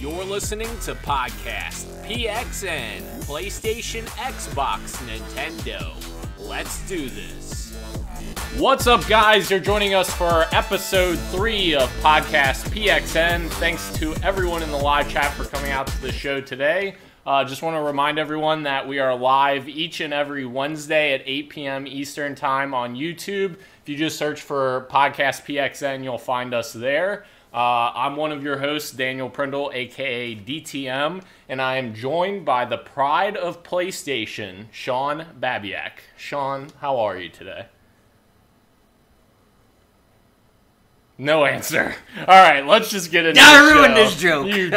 You're listening to Podcast PXN, PlayStation, Xbox, Nintendo. Let's do this. What's up, guys? You're joining us for episode three of Podcast PXN. Thanks to everyone in the live chat for coming out to the show today. Uh, just want to remind everyone that we are live each and every Wednesday at 8 p.m. Eastern Time on YouTube. If you just search for Podcast PXN, you'll find us there. Uh, I'm one of your hosts, Daniel Prindle, aka DTM, and I am joined by the pride of PlayStation, Sean Babiak. Sean, how are you today? No answer. All right, let's just get into. I ruined this joke. You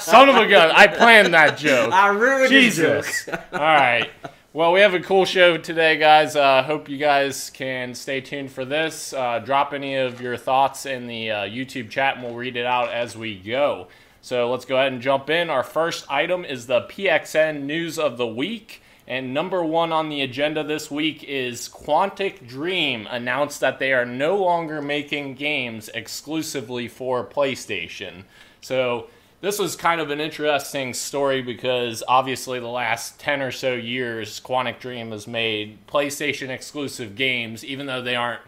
son of a gun! I planned that joke. I ruined Jesus. All right. Well, we have a cool show today, guys. Uh, hope you guys can stay tuned for this. Uh, drop any of your thoughts in the uh, YouTube chat, and we'll read it out as we go. So let's go ahead and jump in. Our first item is the PXN news of the week. And number one on the agenda this week is Quantic Dream announced that they are no longer making games exclusively for PlayStation. So this was kind of an interesting story because obviously the last 10 or so years Quantic Dream has made PlayStation exclusive games even though they aren't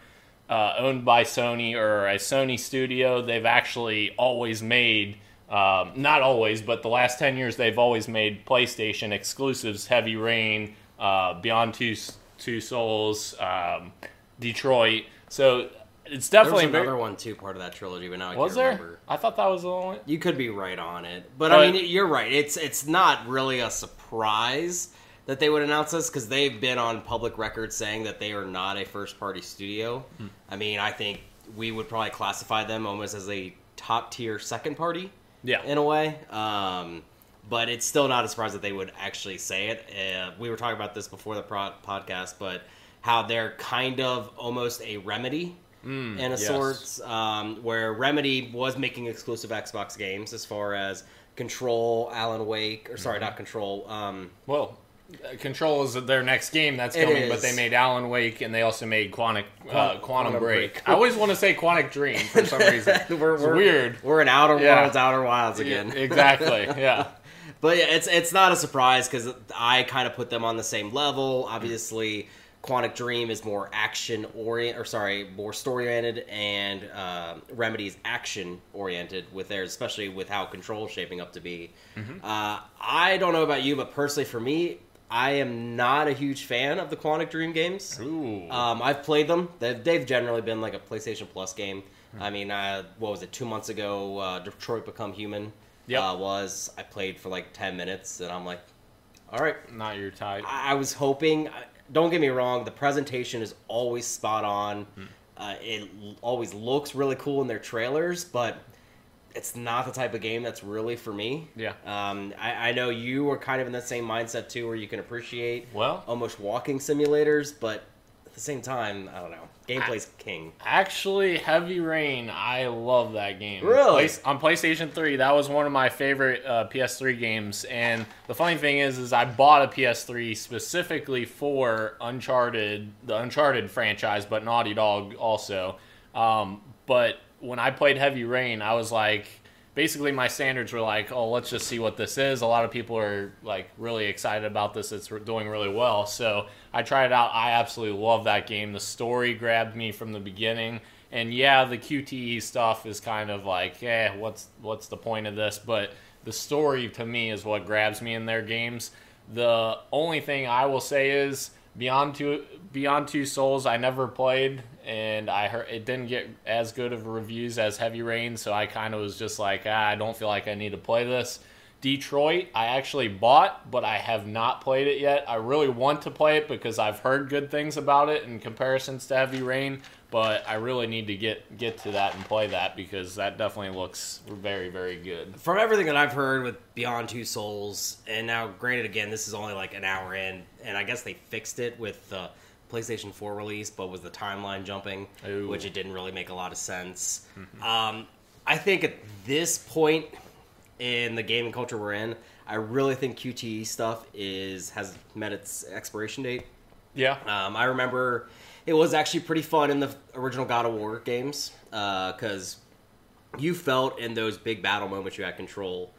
uh, owned by Sony or a Sony studio they've actually always made um, not always but the last 10 years they've always made PlayStation exclusives. Heavy Rain uh, Beyond Two, Two Souls um, Detroit. So it's There was definitely another one too, part of that trilogy, but now I was can't there remember. I thought that was the only You could be right on it, but, But- I mean, you're right. It's it's not really a surprise that they would announce this because they've been on public record saying that they are not a first party studio. Hmm. I mean, I think we would probably classify them almost as a top tier second party. Yeah. in a way. Um, but it's still not a surprise that they would actually say it. Uh, we were talking about this before the pro- podcast, but how they're kind of almost a remedy in a yes. sorts, um, where Remedy was making exclusive Xbox games as far as Control, Alan Wake, or sorry, not Control. Um, Well, uh, Control is their next game that's coming, but they made Alan Wake and they also made Quantic, uh, Quantum- Quantum, Break. Break. I always want to say Quantic Dream for some reason. we're, it's we're weird. We're in Outer Yeah. Worlds, Outer Wilds again. Yeah, exactly. Yeah. But yeah, it's it's not a surprise because I kind of put them on the same level. Obviously, Quantic Dream is more action orient, or sorry, more story oriented, and uh, Remedy is action oriented with theirs, especially with how Control is shaping up to be. Uh, I don't know about you, but personally, for me, I am not a huge fan of the Quantic Dream games. Ooh. Um, I've played them. They've, they've generally been like a PlayStation Plus game. I mean, uh, what was it? Two months ago, uh, Detroit Become Human Yep. uh, was. I played for like ten minutes, and I'm like, all right. Not your type. I, I was hoping. Don't get me wrong. The presentation is always spot on. Hmm. Uh, it always looks really cool in their trailers, but it's not the type of game that's really for me. Yeah. Um, I, I know you are kind of in the same mindset too, where you can appreciate Well, almost walking simulators, but at the same time, I don't know. Gameplay's king. actually, Heavy Rain, I love that game. Really? On PlayStation 3, that was one of my favorite uh, PS3 games. And the funny thing is, is I bought a PS3 specifically for Uncharted, the Uncharted franchise, but Naughty Dog also. Um, but when I played Heavy Rain, I was like, basically my standards were like, oh, let's just see what this is. A lot of people are like really excited about this. It's doing really well. So I tried it out. I absolutely love that game. The story grabbed me from the beginning. And yeah, the QTE stuff is kind of like, eh, what's what's the point of this? But the story to me is what grabs me in their games. The only thing I will say is Beyond Two Beyond Two Souls I never played and I heard it didn't get as good of reviews as Heavy Rain, so I kind of was just like, ah, I don't feel like I need to play this. Detroit, I actually bought, but I have not played it yet. I really want to play it because I've heard good things about it in comparisons to Heavy Rain, but I really need to get get to that and play that because that definitely looks very very good. From everything that I've heard with Beyond Two Souls, and now granted, again, this is only like an hour in, and I guess they fixed it with the PlayStation 4 release, but was the timeline jumping, Ooh. which it didn't really make a lot of sense. Um, I think at this point in the gaming culture we're in, I really think QTE stuff is has met its expiration date. Yeah. Um, I remember it was actually pretty fun in the original God of War games because you felt in those big battle moments you had control,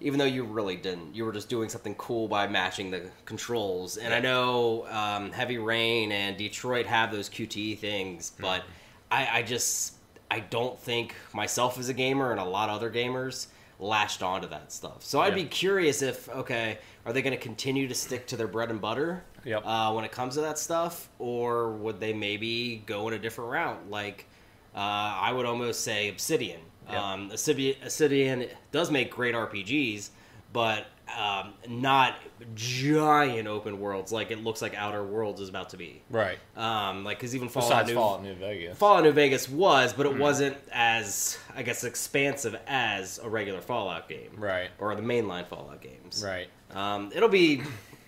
even though you really didn't. You were just doing something cool by matching the controls. And I know um, Heavy Rain and Detroit have those QTE things, but I, I just I don't think myself as a gamer and a lot of other gamers latched onto that stuff. So I'd Yeah. be curious if okay, are they going to continue to stick to their bread and butter Yep. uh, when it comes to that stuff, or would they maybe go in a different route? Like uh, I would almost say Obsidian. Yep. Um, Obsidian, does make great RPGs, but um, not giant open worlds like it looks like Outer Worlds is about to be. Right. Um, like because even Fallout Besides New, Fallout New Vegas. Fallout New Vegas was, but it wasn't as I guess expansive as a regular Fallout game, Right. Or the mainline Fallout games, Right. um, it'll be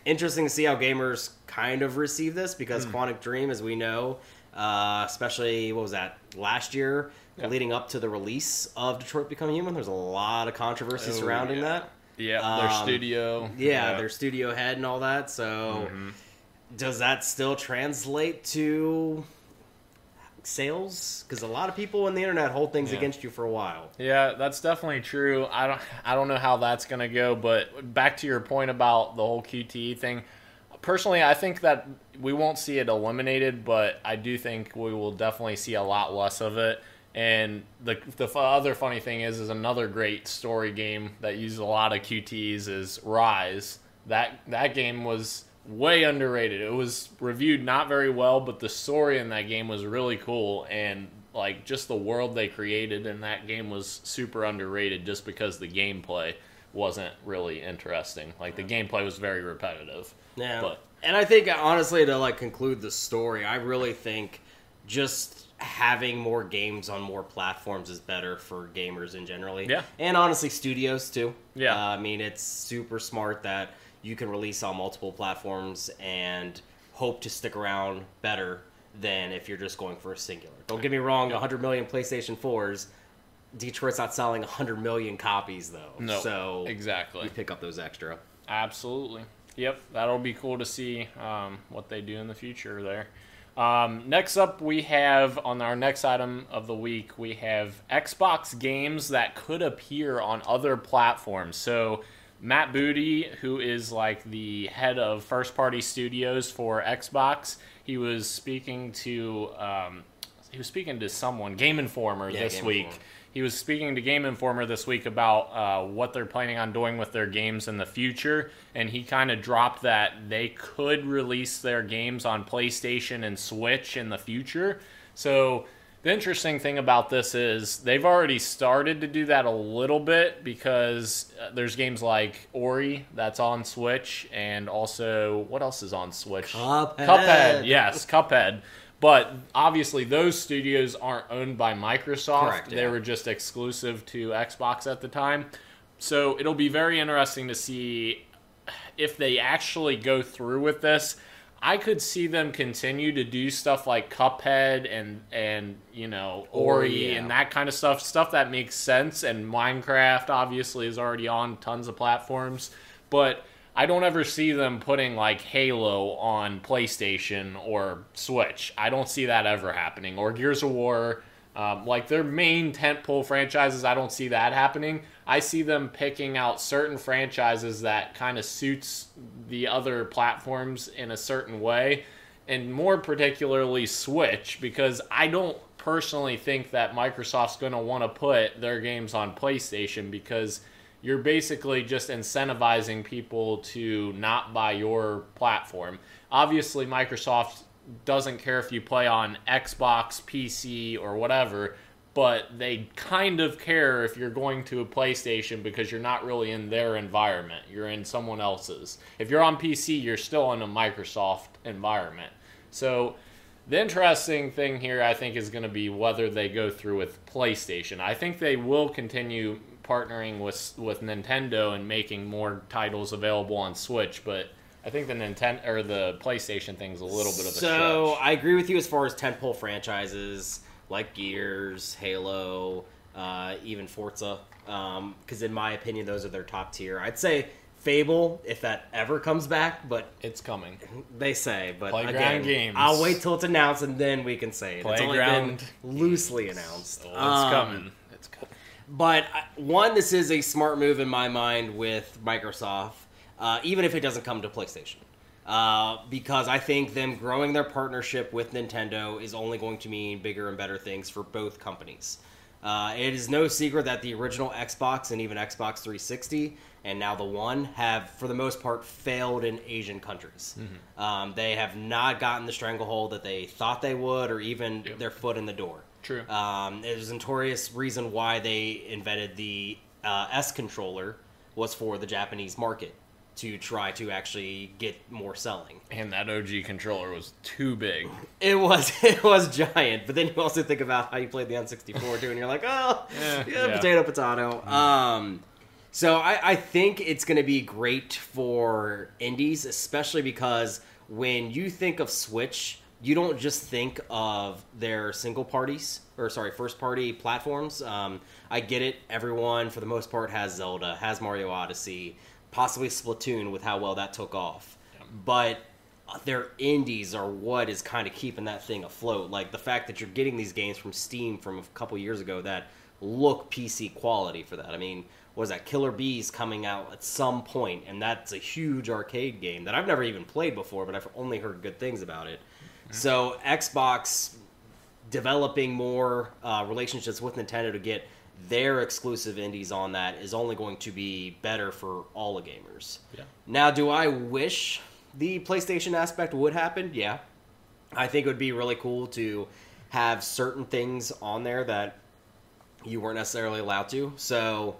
interesting to see how gamers kind of receive this because Quantic Dream, as we know, uh, especially what was that last year, Yeah. leading up to the release of Detroit Become Human, there's a lot of controversy Oh, surrounding yeah. that. Yeah. their Um, studio. Yeah, their studio head and all that. So, Mm-hmm. does that still translate to sales? Because a lot of people on the internet hold things Yeah. against you for a while. Yeah, that's definitely true. I don't I don't know how that's going to go, but back to your point about the whole QTE thing. Personally, I think that we won't see it eliminated, but I do think we will definitely see a lot less of it. And the the other funny thing is, is another great story game that uses a lot of QTEs is Ryse. That that game was way underrated. It was reviewed not very well, but the story in that game was really cool and like just the world they created in that game was super underrated just because the gameplay wasn't really interesting. Like the gameplay was very repetitive. Yeah, But and I think honestly to like conclude the story, I really think just having more games on more platforms is better for gamers in generally. Yeah. and honestly, studios too. Yeah. uh, I mean it's super smart that you can release on multiple platforms and hope to stick around better than if you're just going for a singular. Don't get me wrong, 100 million PlayStation 4s. Detroit's not selling 100 million copies though. no, so exactly. you pick up those extra. Absolutely. Yep, that'll be cool to see um, what they do in the future there. Um, next up, we have on our next item of the week, we have Xbox games that could appear on other platforms. So, Matt Booty, who is like the head of first party studios for Xbox, he was speaking to um, he was speaking to someone, Game Informer, Yeah, this Game week. Informer. He was speaking to Game Informer this week about uh, what they're planning on doing with their games in the future, and he kind of dropped that they could release their games on PlayStation and Switch in the future. So the interesting thing about this is they've already started to do that a little bit because uh, there's games like Ori that's on Switch, and also what else is on Switch? Cuphead. Cuphead, yes, Cuphead. But obviously, those studios aren't owned by Microsoft. Correct, They were just exclusive to Xbox at the time. So it'll be very interesting to see if they actually go through with this. I could see them continue to do stuff like Cuphead and and you know Ori Ori, yeah. and that kind of stuff, stuff that makes sense. And Minecraft obviously is already on tons of platforms, but I don't ever see them putting like Halo on PlayStation or Switch. I don't see that ever happening. Or Gears of War, um, like their main tentpole franchises. I don't see that happening. I see them picking out certain franchises that kind of suits the other platforms in a certain way, and more particularly Switch, because I don't personally think that Microsoft's going to want to put their games on PlayStation because you're basically just incentivizing people to not buy your platform. Obviously, Microsoft doesn't care if you play on Xbox, PC, or whatever, but they kind of care if you're going to a PlayStation because you're not really in their environment. You're in someone else's. If you're on PC, you're still in a Microsoft environment. So, the interesting thing here, I think, is going to be whether they go through with PlayStation. I think they will continue partnering with with Nintendo and making more titles available on Switch, but I think the Nintendo or the PlayStation thing's a little bit of a so stretch. I agree with you as far as tentpole franchises like Gears, Halo, uh, even Forza. Because in my opinion, those are their top tier. I'd say Fable, if that ever comes back, but It's coming. they say. But Playground again, Games. I'll wait till it's announced and then we can say it. It's only Playground. been loosely announced. Oh, it's Um, coming. But one, this is a smart move in my mind with Microsoft, uh, even if it doesn't come to PlayStation. Uh, because I think them growing their partnership with Nintendo is only going to mean bigger and better things for both companies. Uh, it is no secret that the original Xbox and even Xbox 360 and now the One have, for the most part, failed in Asian countries. Um, they have not gotten the stranglehold that they thought they would, or even Yep. their foot in the door. True. Um, there's a notorious reason why they invented the uh, S controller was for the Japanese market to try to actually get more selling. And that OG controller was too big. It was it was giant, but then you also think about how you played the N64 too, and you're like, oh, Yeah, yeah, yeah. potato, potato. Um, so I, I think it's going to be great for indies, especially because when you think of Switch, you don't just think of their single parties or sorry, first party platforms. Um, I get it. Everyone, for the most part, has Zelda, has Mario Odyssey, possibly Splatoon with how well that took off. But their indies are what is kind of keeping that thing afloat. Like the fact that you're getting these games from Steam from a couple years ago that look PC quality for that. I mean, was that Killer Bees coming out at some point, and that's a huge arcade game that I've never even played before, but I've only heard good things about it. So Xbox developing more uh, relationships with Nintendo to get their exclusive indies on that is only going to be better for all the gamers. Yeah. Now, do I wish the PlayStation aspect would happen? Yeah. I think it would be really cool to have certain things on there that you weren't necessarily allowed to. So,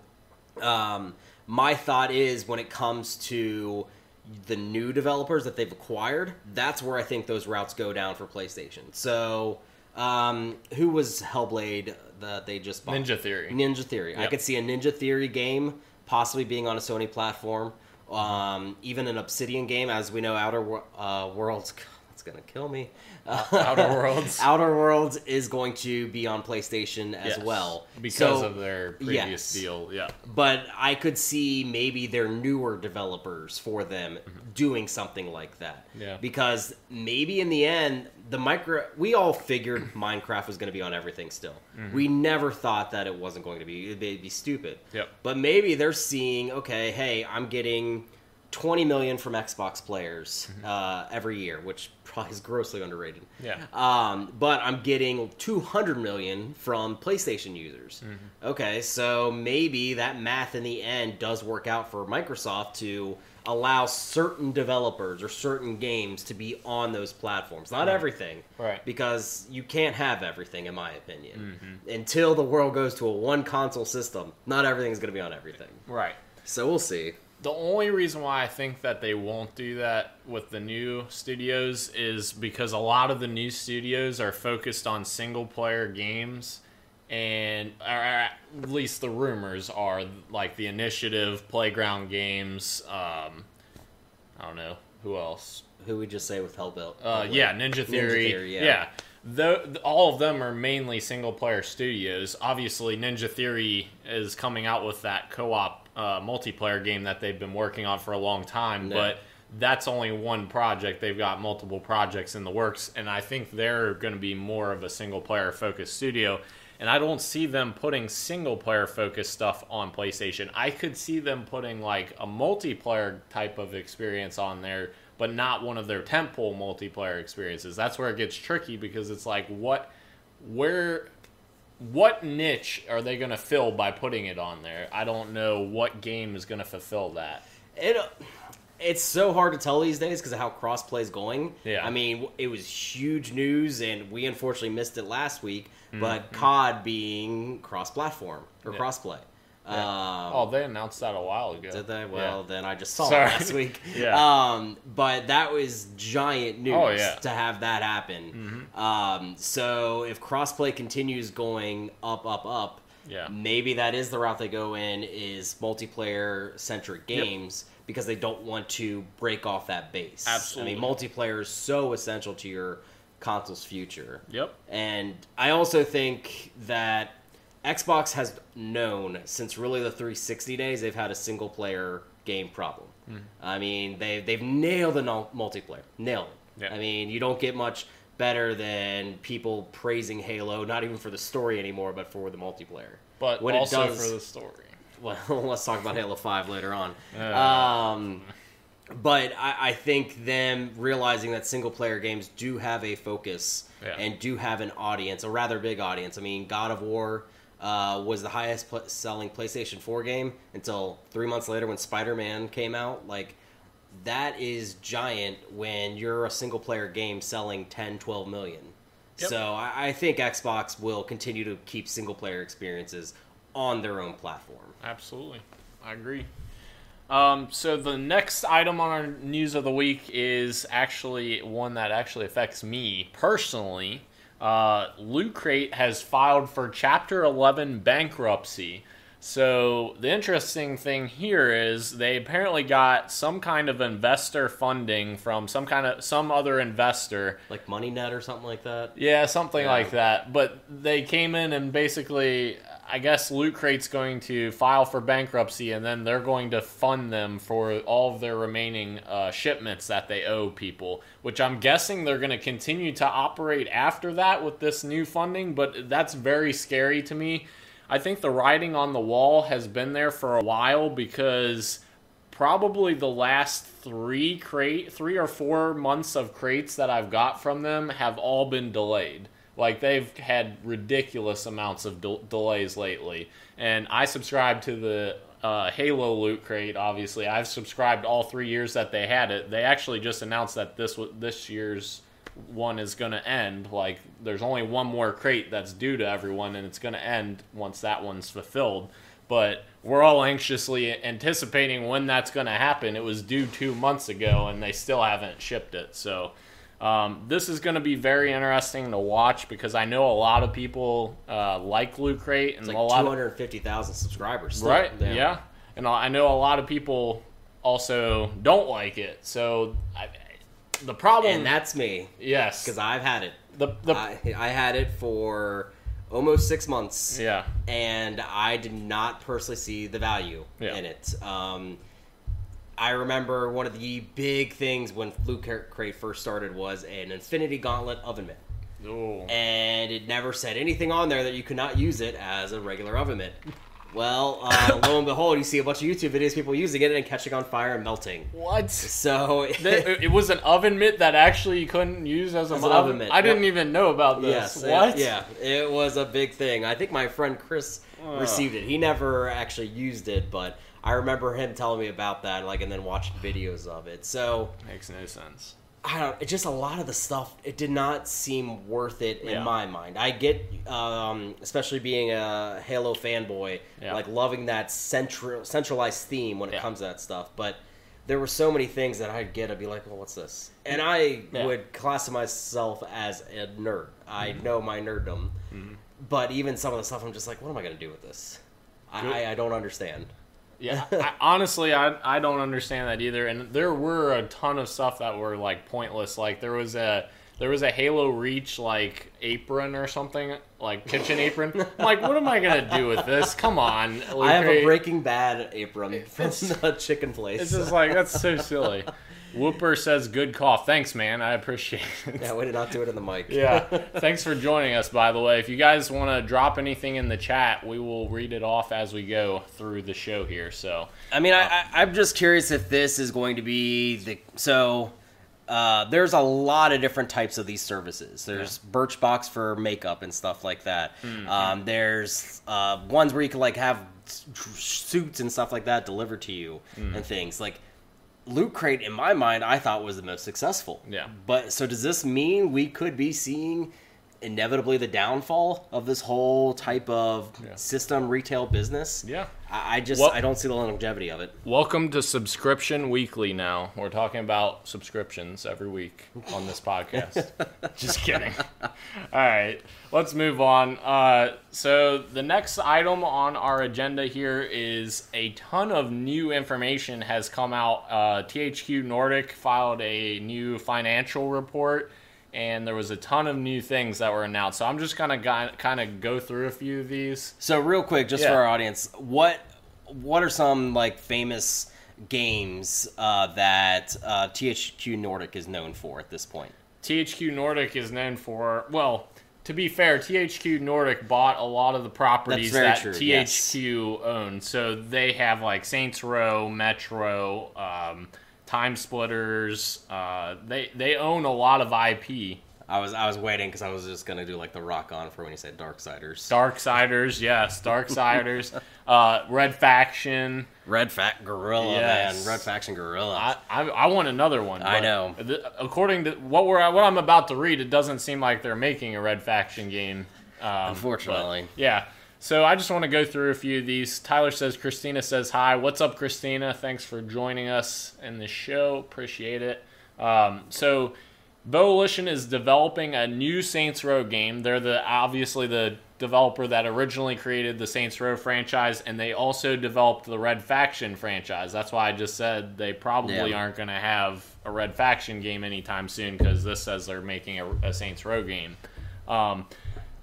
um, my thought is when it comes to the new developers that they've acquired, that's where I think those routes go down for PlayStation. So, um, who was Hellblade that they just bought? Ninja Theory. Ninja Theory. I could see a Ninja Theory game possibly being on a Sony platform. Um, even an Obsidian game, as we know, Outer uh, Worlds. Gonna kill me. Outer Worlds. Outer Worlds is going to be on PlayStation as Yes, well because So- of their previous yes. deal. Yeah. But I could see maybe their newer developers for them doing something like that. Mm-hmm. Yeah. Because maybe in the end, the micro we all figured Minecraft was going to be on everything still. Mm-hmm. We never thought that it wasn't going to be. It'd be, it'd be stupid. Yep. But maybe they're seeing, okay, hey, I'm getting 20 million from Xbox players Mm-hmm. uh, every year, which probably is grossly underrated. Yeah. Um, but I'm getting 200 million from PlayStation users. Mm-hmm. Okay, so maybe that math in the end does work out for Microsoft to allow certain developers or certain games to be on those platforms. Not everything. Right. Because you can't have everything, in my opinion. Mm-hmm. Until the world goes to a one console system, not everything's going to be on everything. Right. So we'll see. The only reason why I think that they won't do that with the new studios is because a lot of the new studios are focused on single player games, and or at least the rumors are like the Initiative, Playground Games. Um, I don't know who else. Who we just say with Hellblade? Uh, yeah, Ninja Theory. Theory, yeah. yeah. Tho- all of them are mainly single player studios. Obviously, Ninja Theory is coming out with that co op uh, multiplayer game that they've been working on for a long time, Yeah. but that's only one project. They've got multiple projects in the works, and I think they're going to be more of a single player focused studio. And I don't see them putting single player focused stuff on PlayStation. I could see them putting like a multiplayer type of experience on there, but not one of their temple multiplayer experiences. That's where it gets tricky because it's like what where what niche are they going to fill by putting it on there? I don't know what game is going to fulfill that. It it's so hard to tell these days because of how crossplay is going. Yeah. I mean, it was huge news, and we unfortunately missed it last week. Mm-hmm. But COD being cross-platform or Yeah. crossplay. Yeah. Um, oh, they announced that a while ago. Did they? Yeah. Well, then I just saw Sorry. it last week. Yeah. Um, but that was giant news Oh, yeah. to have that happen. Um, so if crossplay continues going up, up, up, Yeah. maybe that is the route they go in is multiplayer centric games because they don't want to break off that base. Absolutely. I mean, multiplayer is so essential to your console's future. Yep. And I also think that Xbox has known since really the 360 days they've had a single player game problem. Hmm. I mean, they they've nailed the multiplayer. Nailed it. Yeah. I mean, you don't get much better than people praising Halo, not even for the story anymore, but for the multiplayer. but what also it does for the story. well, let's talk about Halo Five later on. Uh. Um, but I, I think them realizing that single player games do have a focus Yeah. and do have an audience, a rather big audience. I mean, God of War uh, was the highest pl- selling PlayStation 4 game until three months later when Spider Man came out. Like, that is giant when you're a single player game selling 10, 12 million. Yep. So I, I think Xbox will continue to keep single player experiences on their own platform. Absolutely. I agree. Um, so the next item on our news of the week is actually one that actually affects me personally. Uh, Loot Crate has filed for Chapter 11 bankruptcy. So the interesting thing here is they apparently got some kind of investor funding from some kind of some other investor Like MoneyNet or something like that. yeah, something Yeah. like that. But they came in and basically, I guess Loot Crate's going to file for bankruptcy, and then they're going to fund them for all of their remaining uh, shipments that they owe people. Which I'm guessing they're going to continue to operate after that with this new funding. But that's very scary to me. I think the writing on the wall has been there for a while because probably the last three crate three or four months of crates that I've got from them have all been delayed. Like they've had ridiculous amounts of del- delays lately, and I subscribe to the uh, Halo loot crate. Obviously, I've subscribed all three years that they had it. They actually just announced that this this year's one is going to end. Like there's only one more crate that's due to everyone, and it's going to end once that one's fulfilled but we're all anxiously anticipating when that's going to happen. It was due two months ago, and they still haven't shipped it. So um, this is going to be very interesting to watch because I know a lot of people uh, like Loot Crate and It's a lot two of hundred fifty thousand subscribers. still. right, yeah. and I know a lot of people also don't like it. So I, the problem, and that's me yes, because I've had it. the the I, I had it for almost six months. yeah and I did not personally see the value Yeah. in it. Um, I remember one of the big things when Loot Crate first started was an Infinity Gauntlet oven mitt. Ooh. and it never said anything on there that you could not use it as a regular oven mitt. Well, uh, lo and behold, you see a bunch of YouTube videos people using it and catching on fire and melting. what? So That- it was an oven mitt that actually you couldn't use as, a As an oven mitt, I didn't even know about this. Yes. it- what? yeah, it was a big thing. I think my friend Chris Ugh. received it. He never actually used it, but I remember him telling me about that, like, and then watching videos of it. So Makes no sense. I don't. It just a lot of the stuff. It did not seem worth it in Yeah. my mind. I get, um, especially being a Halo fanboy, Yeah. like loving that central centralized theme when it Yeah. comes to that stuff, but. There were so many things that I'd get. I'd be like, "Well, what's this?" And I would class myself as a nerd. I Mm-hmm. know my nerddom, but even some of the stuff, I'm just like, "What am I going to do with this?" I, I, I don't understand. Yeah, I, honestly, I I don't understand that either. And there were a ton of stuff that were like pointless. Like there was a there was a Halo Reach like apron or something, like kitchen apron. I'm like, what am I gonna do with this? Come on, I have a Breaking Bad apron from It's- the chicken place. It's just like that's so silly. Whooper says, "Good call, thanks, man. I appreciate it." yeah, we did not do it in the mic. yeah. Thanks for joining us, by the way. If you guys want to drop anything in the chat, we will read it off as we go through the show here. So, I mean, I, I, I'm just curious if this is going to be the so. Uh, there's a lot of different types of these services. There's Birchbox for makeup and stuff like that. Um, there's uh, ones where you can like have suits and stuff like that delivered to you and things like. Loot Crate, in my mind, I thought was the most successful. Yeah. But so does this mean we could be seeing inevitably the downfall of this whole type of Yeah. system retail business? yeah. I, I just Well- I don't see the longevity of it. Welcome to Subscription Weekly now. We're talking about subscriptions every week on this podcast. Just kidding. All right, let's move on. Uh, so, the next item on our agenda here is a ton of new information has come out. Uh, THQ Nordic filed a new financial report. And there was a ton of new things that were announced. So I'm just gonna kind of go through a few of these. So real quick, just Yeah. for our audience, what what are some like famous games uh, that uh, THQ Nordic is known for at this point? THQ Nordic is known for well, to be fair, THQ Nordic bought a lot of the properties that true, THQ owned. So they have like Saints Row, Metro, um, Time Splitters. Uh, they they own a lot of IP. I was I was waiting because I was just gonna do like the rock on for when you said Darksiders. Darksiders, yes, Darksiders. uh, Red Faction. Red Fact Guerrilla, Yes. man. Red Faction Guerrilla. I, I, I want another one. I know. th- according to what we're what I'm about to read, it doesn't seem like they're making a Red Faction game. Um, Unfortunately. yeah. So I just want to go through a few of these. Tyler says, Christina says hi. What's up, Christina? Thanks for joining us in the show. Appreciate it. Um, so Volition is developing a new Saints Row game. They're the obviously the developer that originally created the Saints Row franchise, and they also developed the Red Faction franchise. That's why I just said they probably Yeah. aren't going to have a Red Faction game anytime soon because this says they're making a, a Saints Row game. Um,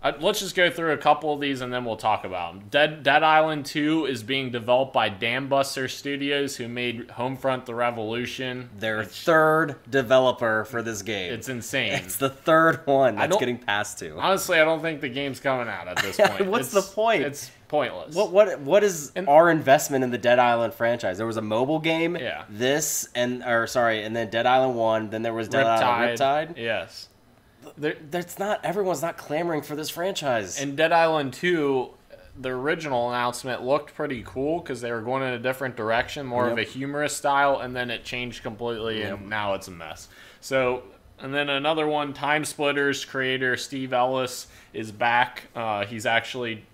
uh, let's just go through a couple of these and then we'll talk about them. Dead, Dead Island 2 is being developed by Dambuster Studios, who made Homefront the Revolution. Their third developer for this game. It's insane. It's the third one that's getting passed to. Honestly, I don't think the game's coming out at this point. What's It's- the point? It's pointless. What what what is And- our investment in the Dead Island franchise? There was a mobile game, Yeah. This and or sorry, and then Dead Island One. Then there was Dead Island Riptide. Yes. There, That's not everyone's not clamoring for this franchise. and Dead Island 2, the original announcement looked pretty cool because they were going in a different direction, more of a humorous style, and then it changed completely, and now it's a mess. So, and then another one, Time Splitters creator Steve Ellis is back. Uh, he's actually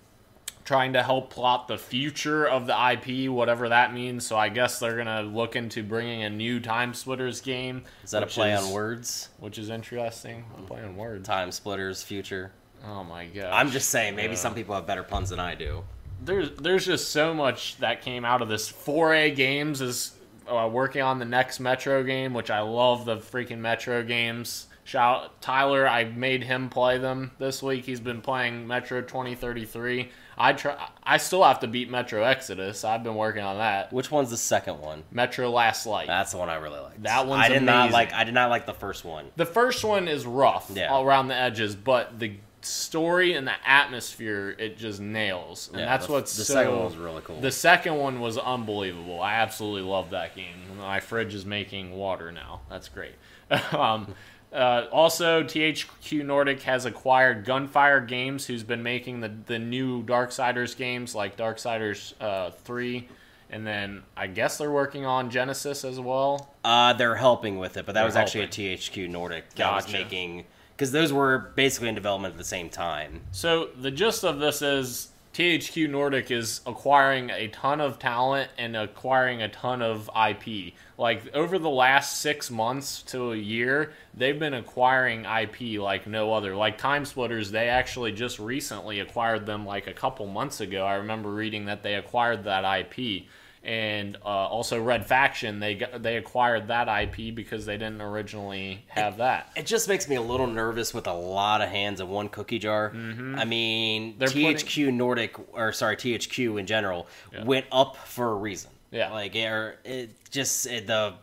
trying to help plot the future of the IP, whatever that means. So I guess they're gonna look into bringing a new Time Splitters game. is that a play is- on words? Which is interesting. A play on words. Time Splitters future. Oh my god. I'm just saying, maybe some people have better puns than I do. there's there's just so much that came out of this. 4A Games is uh, working on the next Metro game, which I love the freaking Metro games. Shout Tyler, I made him play them this week. He's been playing Metro 2033. I try. I still have to beat Metro Exodus. I've been working on that. Which one's the second one? Metro Last Light. That's the one I really like. That one's I did not like. I did not like the first one. The first one is rough Yeah. all around the edges, but the story and the atmosphere it just nails, and Yeah, that's the- what's the so, second one was really cool. The second one was unbelievable. I absolutely love that game. My fridge is making water now. That's great. um, uh, also, THQ Nordic has acquired Gunfire Games, who's been making the the new Darksiders games like Darksiders uh, three. And then I guess they're working on Genesis as well. Uh, they're helping with it, but that They're was actually a THQ Nordic that was making because those were basically in development at the same time. So the gist of this is THQ Nordic is acquiring a ton of talent and acquiring a ton of IP. Like over the last six months to a year, they've been acquiring IP like no other. Like Time Splitters, they actually just recently acquired them like a couple months ago. I remember reading that they acquired that IP. And uh, also Red Faction, they got, they acquired that IP because they didn't originally have that. It just makes me a little nervous with a lot of hands in one cookie jar. I mean, Mm-hmm. They're THQ Nordic, or sorry, THQ in general, went up for a reason. Yeah. like or it just it, the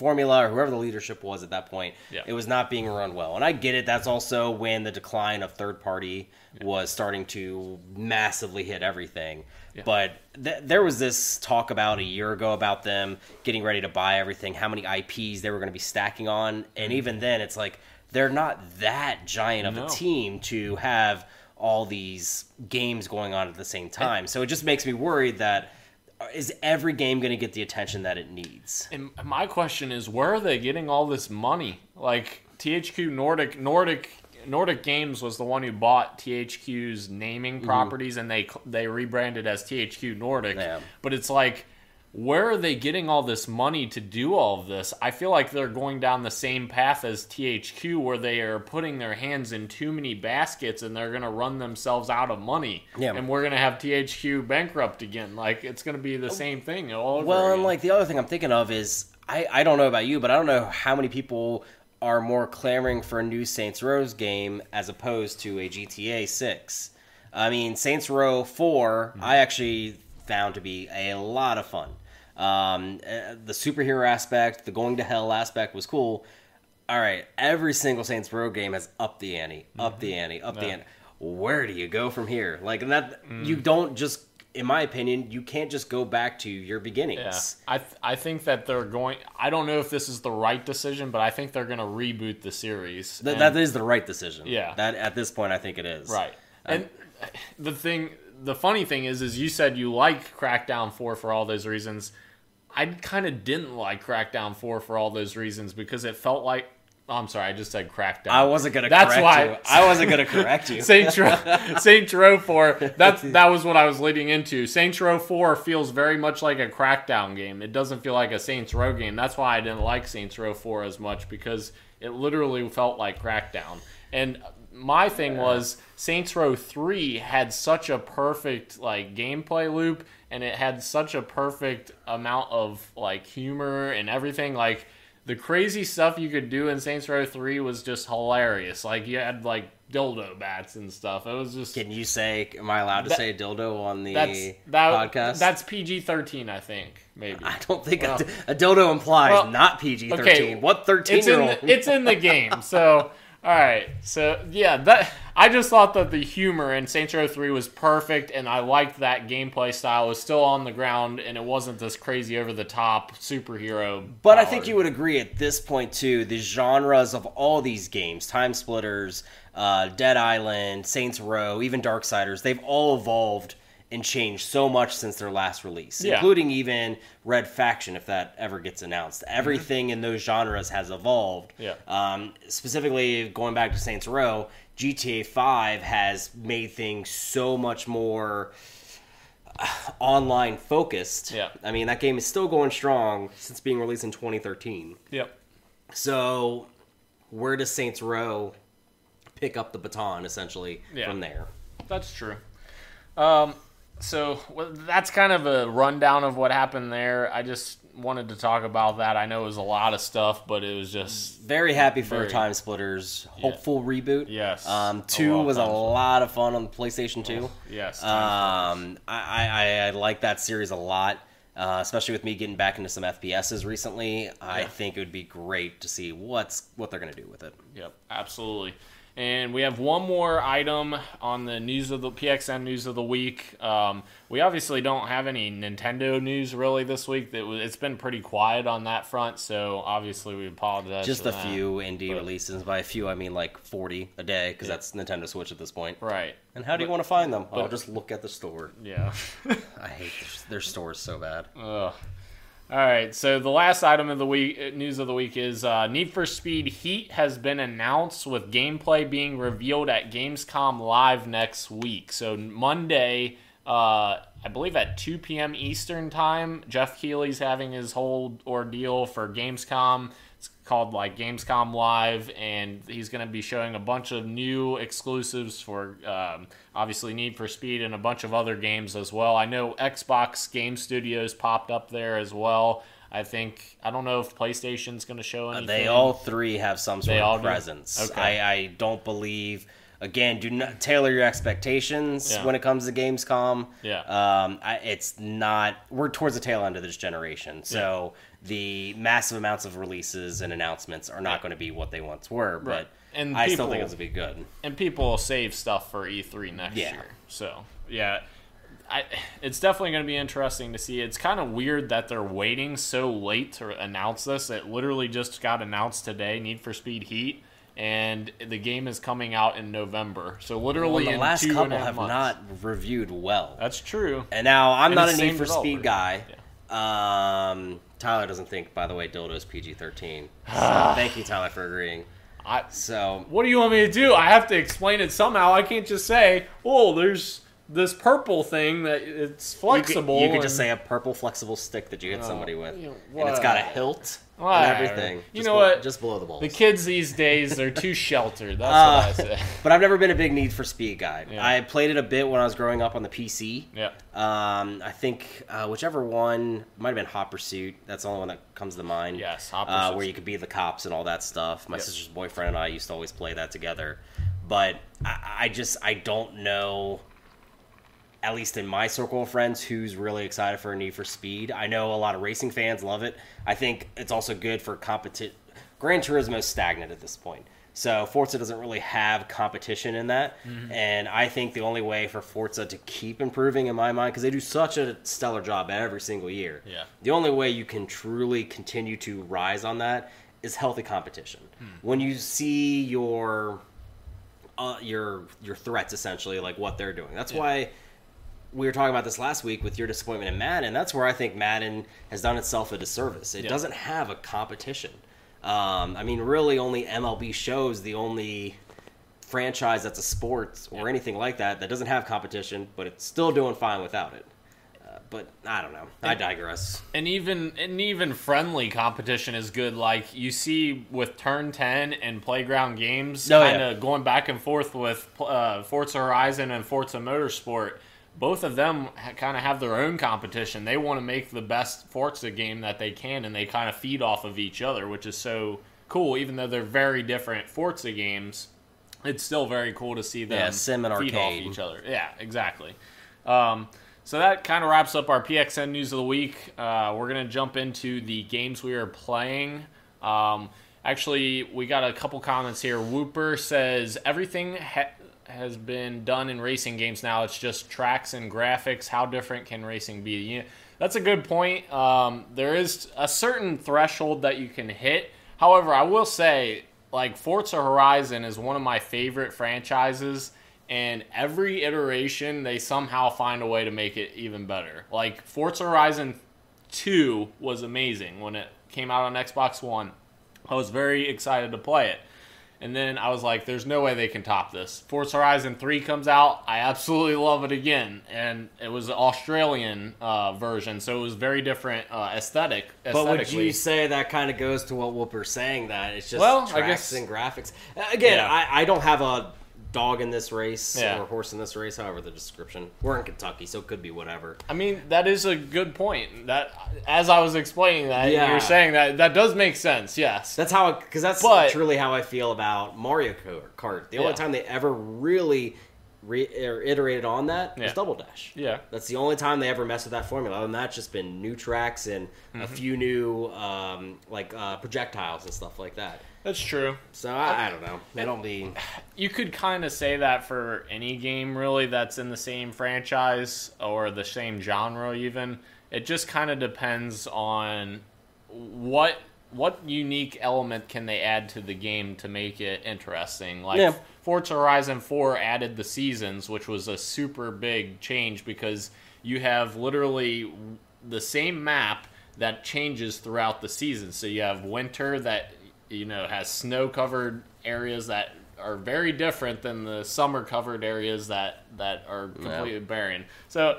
formula or whoever the leadership was at that point, Yeah. it was not being run well. And I get it. That's also when the decline of third party was starting to massively hit everything. But th- there was this talk about a year ago about them getting ready to buy everything, how many IPs they were going to be stacking on, and even mm-hmm. then, it's like they're not that giant of No. a team to have all these games going on at the same time. So it just makes me worried that is every game going to get the attention that it needs? And my question is, where are they getting all this money? Like THQ Nordic, Nordic, Nordic Games was the one who bought THQ's naming Mm-hmm. properties, and they they rebranded as THQ Nordic. Yeah. But it's like, where are they getting all this money to do all of this? I feel like they're going down the same path as THQ, where they are putting their hands in too many baskets, and they're gonna run themselves out of money. Yeah. And we're gonna have THQ bankrupt again. Like it's gonna be the oh. same thing all over Well, and like the other thing I'm thinking of is I, I don't know about you, but I don't know how many people are more clamoring for a new Saints Row game as opposed to a GTA 6. I mean, Saints Row 4, mm-hmm. I actually found to be a lot of fun. Um, uh, the superhero aspect, the going to hell aspect was cool. all right, every single Saints Row game has up the ante, up the ante, up the Mm-hmm. Ante. Where do you go from here? Like that Mm. you don't just in my opinion, you can't just go back to your Yeah, beginnings. I th- I think that they're going. I don't know if this is the right decision, but I think they're going to reboot the series. Th- that is the right decision. Yeah. That at this point I think it is. right. And the thing, the funny thing is, is you said you like Crackdown Four for all those reasons. I kind of didn't like Crackdown Four for all those reasons because it felt like. Oh, I'm sorry, I just said Crackdown. I wasn't gonna That's correct why- you. I wasn't gonna correct you. Saints Row, Saints Row Four. That's that was what I was leading into. Saints Row Four feels very much like a Crackdown game. It doesn't feel like a Saints Row game. That's why I didn't like Saints Row Four as much because it literally felt like Crackdown. And my thing was Saints Row Three had such a perfect like gameplay loop, and it had such a perfect amount of like humor and everything. Like the crazy stuff you could do in Saints Row 3 was just hilarious. Like you had like dildo bats and stuff. It was just Can you say? Am I allowed to That- say dildo on the that's that podcast? that's PG-13 I think, maybe. I don't think Well- a, a dildo implies Well, not PG thirteen. okay, what thirteen It's year in old? the, it's in the game. So all right. So yeah, that I just thought that the humor in Saints Row 3 was perfect and I liked that gameplay style. It was still on the ground and it wasn't this crazy over the top superhero. But I think you would agree at this point too. The genres of all these games, Time Splitters, uh, Dead Island, Saints Row, even Darksiders, they've all evolved and changed so much since their last release, Yeah. including even Red Faction, if that ever gets announced. Mm-hmm. Everything in those genres has evolved. Yeah. Um, specifically, going back to Saints Row, GTA 5 has made things so much more uh, online focused. Yeah. I mean, that game is still going strong since being released in 2013. Yep. So, where does Saints Row pick up the baton essentially Yeah. from there? That's true. Um, so well, that's kind of a rundown of what happened there. I just wanted to talk about that. I know it was a lot of stuff, but it was just Very happy for Very. Time Splitters hopeful reboot. Yes. Um, two was a lot of fun on the PlayStation 2. yes. Um, I, I, I like that series a lot, uh, especially with me getting back into some FPSs recently. I Yeah. think it would be great to see what's what they're going to do with it. Yep, absolutely. And we have one more item on the news of the PXN news of the week. Um, we obviously don't have any Nintendo news really this week. That it's been pretty quiet on that front, so obviously we apologize. Just a that. few indie But- releases. By a few, I mean like 40 a day, because that's Nintendo Switch at this point. right? And how do you want to find them? I'll but- just look at the store. Yeah. I hate their, their stores so bad. Ugh. All right, so the last item of the week uh, news of the week is uh, Need for Speed Heat has been announced with gameplay being revealed at Gamescom Live next week. So Monday, uh, I believe at 2 p.m. Eastern time, Geoff Keighley's having his whole ordeal for Gamescom. It's called like Gamescom Live, and he's going to be showing a bunch of new exclusives for um, obviously Need for Speed and a bunch of other games as well. I know Xbox Game Studios popped up there as well. I think I don't know if PlayStation's going to show anything. They all three have some sort They of do? presence. Okay. I, I don't believe. Again, do not tailor your expectations Yeah. when it comes to Gamescom. Yeah. Um, I, it's not. We're towards the tail end of this generation, so the massive amounts of releases and announcements are not going to be what they once were. But Right. And I still people- think it's going to be good. and people will save stuff for E3 next Yeah. year. So yeah, I, it's definitely going to be interesting to see. It's kind of weird that they're waiting so late to announce this. It literally just got announced today. Need for Speed Heat. And the game is coming out in November, so literally Well, the in last two and couple a half have months. not reviewed well. That's true. And now I'm And not a Need for Speed guy. Um, Tyler doesn't think, by the way, dildo is PG-13. So thank you, Tyler, for agreeing. I, So what do you want me to do? I have to explain it somehow. I can't just say, "Oh, there's this purple thing that it's you flexible." could, you could just say a purple flexible stick that you hit somebody with, you know, and it's got a hilt Whatever. and everything. You Just know below- what? Just below the balls. The kids these days, they're too sheltered. That's Uh, what I say. but I've never been a big Need for Speed guy. Yeah. I played it a bit when I was growing up on the PC. Yeah. Um, I think uh, whichever one might have been Hot Pursuit. That's the only one that comes to mind. Yes, Hot uh, where you could be the cops and all that stuff. My Yep. sister's boyfriend and I used to always play that together. But I, I just I don't know. At least in my circle of friends, who's really excited for a Need for Speed? I know a lot of racing fans love it. I think it's also good for competition. Gran Turismo is stagnant at this point. So Forza doesn't really have competition in that, Mm-hmm. and I think the only way for Forza to keep improving, in my mind, because they do such a stellar job every single year, Yeah. the only way you can truly continue to rise on that is healthy competition. Hmm. When you see your uh, your your threats essentially, like what they're doing. That's why we were talking about this last week with your disappointment in Madden. That's where I think Madden has done itself a disservice. It Yeah. doesn't have a competition. Um, I mean, really, only MLB shows the only franchise that's a sport or anything like that that doesn't have competition, but it's still doing fine without it. Uh, but I don't know. I digress. and even and even friendly competition is good. Like you see with Turn Ten and Playground Games, Oh, kind yeah. of going back and forth with uh, Forza Horizon and Forza Motorsport. Both of them ha- kind of have their own competition. They want to make the best Forza game that they can, and they kind of feed off of each other, which is so cool. Even though they're very different Forza games, it's still very cool to see them Yeah, sim and feed off each other. Yeah, exactly. Um, so that kind of wraps up our PXN news of the week. Uh, we're gonna jump into the games we are playing. Um, actually, we got a couple comments here. Whooper says everything ha- has been done in racing games now. It's just tracks and graphics. How different can racing be? You that's a good point. Um, there is a certain threshold that you can hit. However, I will say, like Forza Horizon is one of my favorite franchises and every iteration they somehow find a way to make it even better. Like Forza Horizon 2 was amazing when it came out on Xbox One. I was very excited to play it. And then I was like, there's no way they can top this. Forza Horizon 3 comes out. I absolutely love it again. And it was an Australian uh, version, so it was very different uh, aesthetic. But would you say that kind of goes to what Whooper's saying that it's just Well, I tracks guess- and graphics? Uh, Again, Yeah. I, I don't have a dog in this race Yeah. or horse in this race, however the description. We're in Kentucky, so it could be whatever. I mean, that is a good point. That as I was explaining that, Yeah. you're saying that that does make sense. Yes. That's how, because that's But- truly how I feel about Mario Kart. The only Yeah. time they ever really reiterated on that was Yeah. Double Dash. Yeah. That's the only time they ever messed with that formula. Other than that, just been new tracks and Mm-hmm. a few new um, like uh, projectiles and stuff like that. That's true. So I, I don't know. They don't be. You could kind of say that for any game, really, that's in the same franchise or the same genre, even. It just kind of depends on what what unique element can they add to the game to make it interesting. Like Yeah. Forza Horizon 4 added the seasons, which was a super big change because you have literally the same map that changes throughout the season. So you have winter that you know has snow covered areas that are very different than the summer covered areas that that are completely barren. So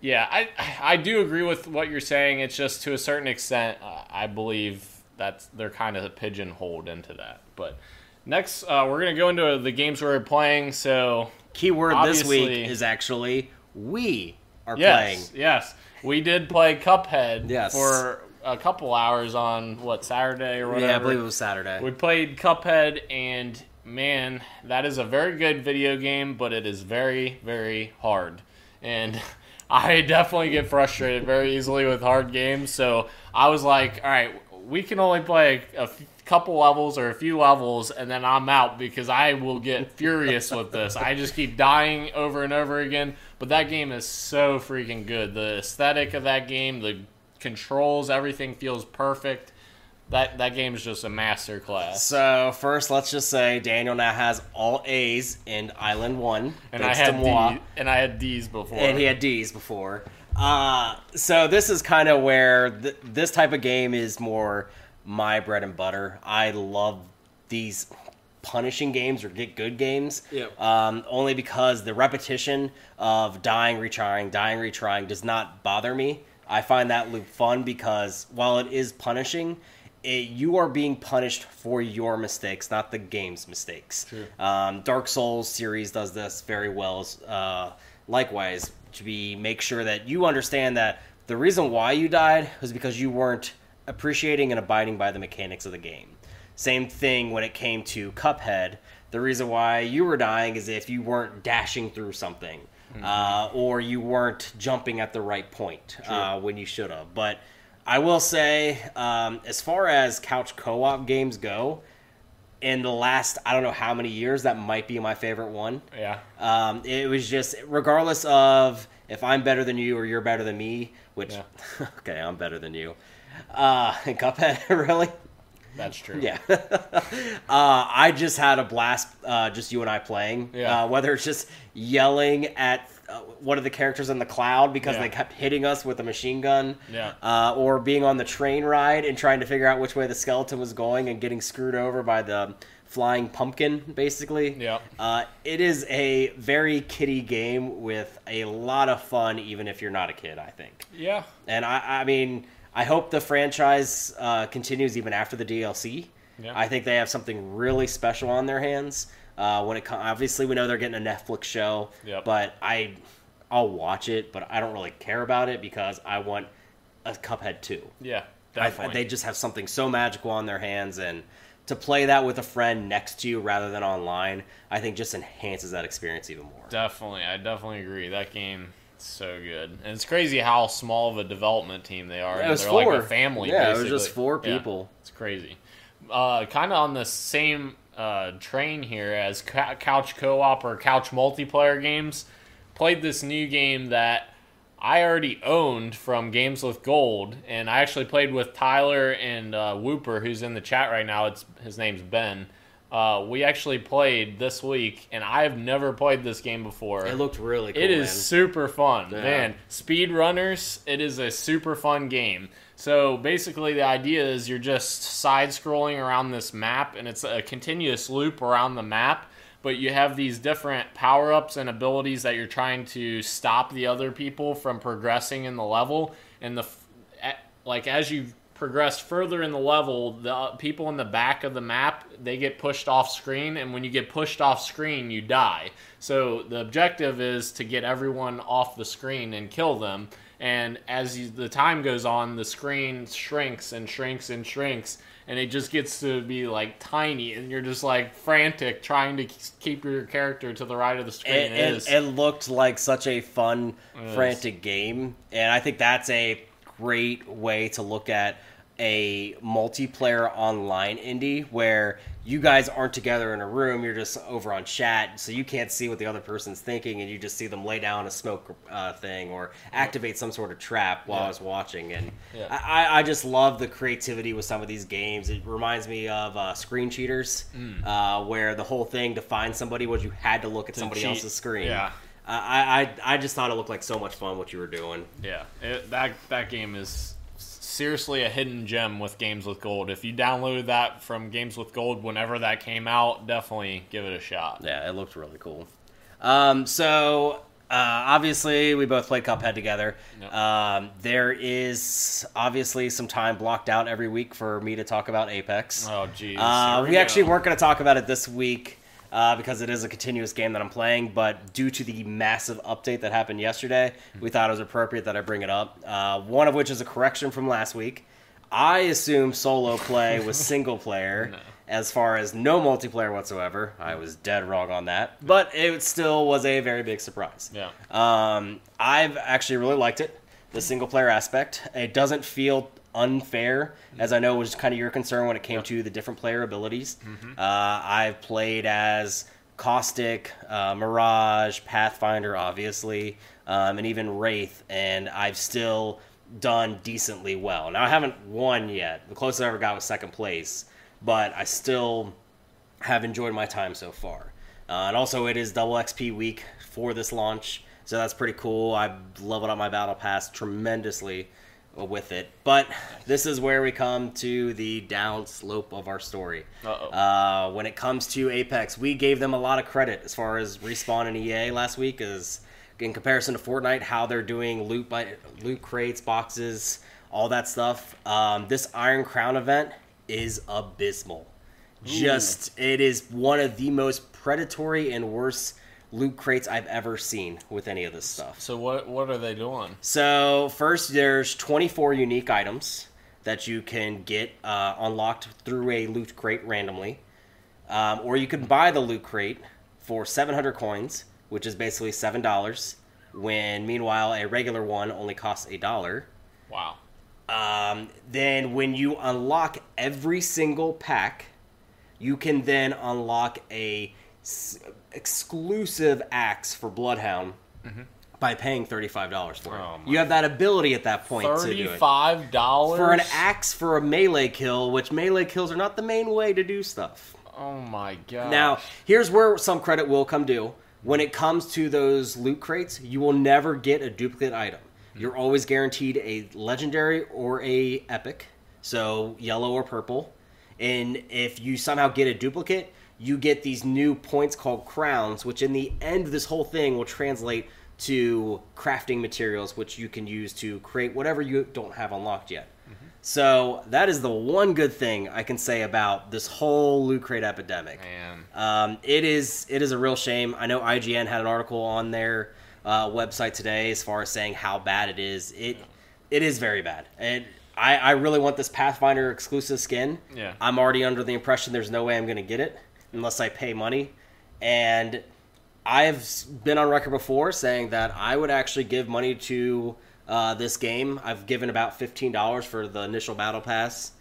yeah, I I do agree with what you're saying. It's just to a certain extent, uh, I believe that they're kind of pigeonholed into that. But next, uh, we're gonna go into the games we're playing. So Keyword this week is actually we are yes, playing. yes, we did play Cuphead Yes. for a couple hours on what Saturday or whatever. Yeah, I believe it was Saturday. We played Cuphead, and man, that is a very good video game, but it is very, very hard. And I definitely get frustrated very easily with hard games. So I was like, all right, we can only play a f- couple levels or a few levels, and then I'm out because I will get furious with this. I just keep dying over and over again. But that game is so freaking good. The aesthetic of that game, the controls, everything feels perfect. That that game is just a master class. So first, let's just say Daniel now has all A's in Island One, And I had moi. D, and I had D's before. and he had D's before. Uh, so this is kind of where th- this type of game is more my bread and butter. I love these punishing games or get good games. Yep. Um, only because the repetition of dying, retrying, dying, retrying does not bother me. I find that loop fun because while it is punishing, it, you are being punished for your mistakes, not the game's mistakes. Um, Dark Souls series does this very well. Uh, likewise, to be make sure that you understand that the reason why you died was because you weren't appreciating and abiding by the mechanics of the game. Same thing when it came to Cuphead. The reason why you were dying is if you weren't dashing through something, uh, or you weren't jumping at the right point uh, when you should have. But I will say, um, as far as couch co-op games go, in the last I don't know how many years, that might be my favorite one. Yeah. Um, it was just regardless of if I'm better than you or you're better than me, which Yeah. okay, I'm better than you. Uh, in Cuphead, really? That's true. Yeah. uh, I just had a blast, uh, just you and I playing. Yeah. Uh, whether it's just yelling at uh, one of the characters in the cloud because Yeah. they kept hitting us with a machine gun. Yeah. Uh, or being on the train ride and trying to figure out which way the skeleton was going and getting screwed over by the flying pumpkin, basically. Yeah. Uh, it is a very kiddie game with a lot of fun, even if you're not a kid, I think. Yeah. And I, I mean, I hope the franchise uh, continues even after the DLC. Yeah. I think they have something really special on their hands. Uh, when it comes, obviously we know they're getting a Netflix show, Yep. but I, I'll watch it, but I don't really care about it because I want a Cuphead two. Yeah. I, they just have something so magical on their hands, and to play that with a friend next to you rather than online, I think just enhances that experience even more. Definitely, I definitely agree. That game so good, and it's crazy how small of a development team they are. Yeah, it was They're four. like a family. Yeah, it was just four Yeah, people. it's crazy. Uh, kind of on the same uh, train here as couch co-op or couch multiplayer games. Played this new game that I already owned from Games with Gold, and I actually played with Tyler and uh, Whooper, who's in the chat right now. It's his name's Ben. Uh, we actually played this week, and I have never played this game before. It looked really cool. It is man. super fun, Yeah. man. Speedrunners, it is a super fun game. So basically, the idea is you're just side scrolling around this map, and it's a continuous loop around the map. But you have these different power ups and abilities that you're trying to stop the other people from progressing in the level. And the like as you progress further in the level, the people in the back of the map they get pushed off screen, and when you get pushed off screen, you die. So the objective is to get everyone off the screen and kill them. And as you, the time goes on, the screen shrinks and shrinks and shrinks, and it just gets to be like tiny, and you're just like frantic trying to keep your character to the right of the screen. It, It it, is. it looked like such a fun, frantic game, and I think that's a great way to look at a multiplayer online indie where you guys aren't together in a room you're just over on chat so you can't see what the other person's thinking and you just see them lay down a smoke uh, thing or activate some sort of trap while Yeah. i was watching and Yeah. I, I- just love the creativity with some of these games it reminds me of uh, screen cheaters Mm. uh, where the whole thing to find somebody was you had to look at somebody cheat. else's screen Yeah. I, I I just thought it looked like so much fun what you were doing. Yeah, it, that that game is seriously a hidden gem with Games with Gold. If you downloaded that from Games with Gold whenever that came out, definitely give it a shot. Yeah, it looked really cool. Um, so uh, obviously we both played Cuphead together. Yep. Um, there is obviously some time blocked out every week for me to talk about Apex. Oh, jeez. Uh, Here we actually weren't going to talk about it this week uh, because it is a continuous game that I'm playing, but due to the massive update that happened yesterday, we thought it was appropriate that I bring it up. Uh, one of which is a correction from last week. I assume solo play was single player. No. As far as no multiplayer whatsoever, I was dead wrong on that. But it still was a very big surprise. Yeah. Um, I've actually really liked it, the single player aspect. It doesn't feel unfair, as I know was kind of your concern when it came to the different player abilities. Uh, I've played as Caustic, uh, Mirage, Pathfinder, obviously, um, and even Wraith, and I've still done decently well. Now, I haven't won yet. The closest I ever got was second place, but I still have enjoyed my time so far. Uh, and also, it is double XP week for this launch, so that's pretty cool. I've leveled up my battle pass tremendously with it. But this is where we come to the down slope of our story. Uh, when it comes to Apex, we gave them a lot of credit as far as Respawn and EA last week, as in comparison to Fortnite, how they're doing loot by loot crates, boxes, all that stuff. Um, this Iron Crown event is abysmal. Just it is one of the most predatory and worst loot crates I've ever seen with any of this stuff. So what what are they doing? So first, there's 24 unique items that you can get uh, unlocked through a loot crate randomly, um, or you can buy the loot crate for 700 coins, which is basically seven dollars. When meanwhile, a regular one only costs a dollar. Wow. Um, then when you unlock every single pack, you can then unlock a exclusive axe for Bloodhound by paying thirty five dollars for it. Mm-hmm. Oh you have that ability at that point it. Thirty-five dollars For an axe for a melee kill, which melee kills are not the main way to do stuff. Oh my god! Now, here's where some credit will come due. When it comes to those loot crates, you will never get a duplicate item. You're always guaranteed a legendary or a epic, so yellow or purple. And if you somehow get a duplicate, you get these new points called crowns, which in the end this whole thing will translate to crafting materials, which you can use to create whatever you don't have unlocked yet. So that is the one good thing I can say about this whole loot crate epidemic. Um, it is it is a real shame. I know IGN had an article on their uh, website today as far as saying how bad it is. It it is very bad, and I, I really want this Pathfinder exclusive skin. Yeah. I'm already under the impression there's no way I'm going to get it unless I pay money, and I've been on record before saying that I would actually give money to uh, this game. I've given about fifteen dollars for the initial battle pass.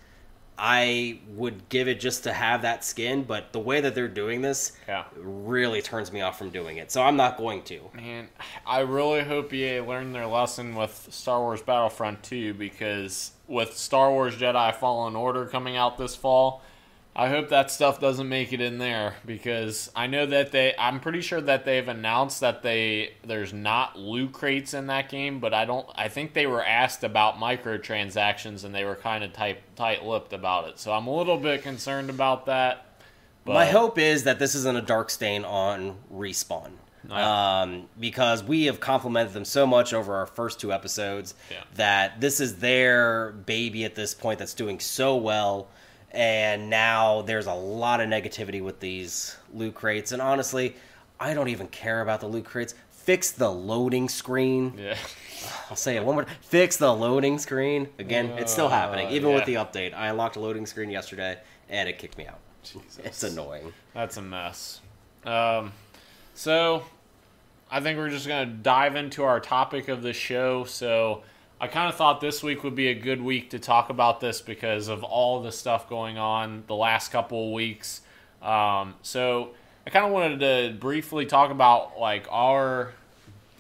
I would give it just to have that skin, but the way that they're doing this Yeah. really turns me off from doing it. So I'm not going to. man, I really hope EA learned their lesson with Star Wars Battlefront 2 because with Star Wars Jedi Fallen Order coming out this fall, I hope that stuff doesn't make it in there because I know that they I'm pretty sure that they've announced that they there's not loot crates in that game, but I don't I think they were asked about microtransactions and they were kind of tight tight-lipped about it. So I'm a little bit concerned about that. But My hope is that this isn't a dark stain on Respawn. Yeah. Um, because we have complimented them so much over our first two episodes Yeah. that this is their baby at this point that's doing so well. And now there's a lot of negativity with these loot crates. And honestly, I don't even care about the loot crates. Fix the loading screen. yeah. I'll say it one more. Time. Fix the loading screen. Again, it's still happening. Even with the update, I unlocked a loading screen yesterday, and it kicked me out. It's annoying. That's a mess. Um, so, I think we're just going to dive into our topic of the show. So, I kind of thought this week would be a good week to talk about this because of all the stuff going on the last couple of weeks. Um, so, I kind of wanted to briefly talk about like our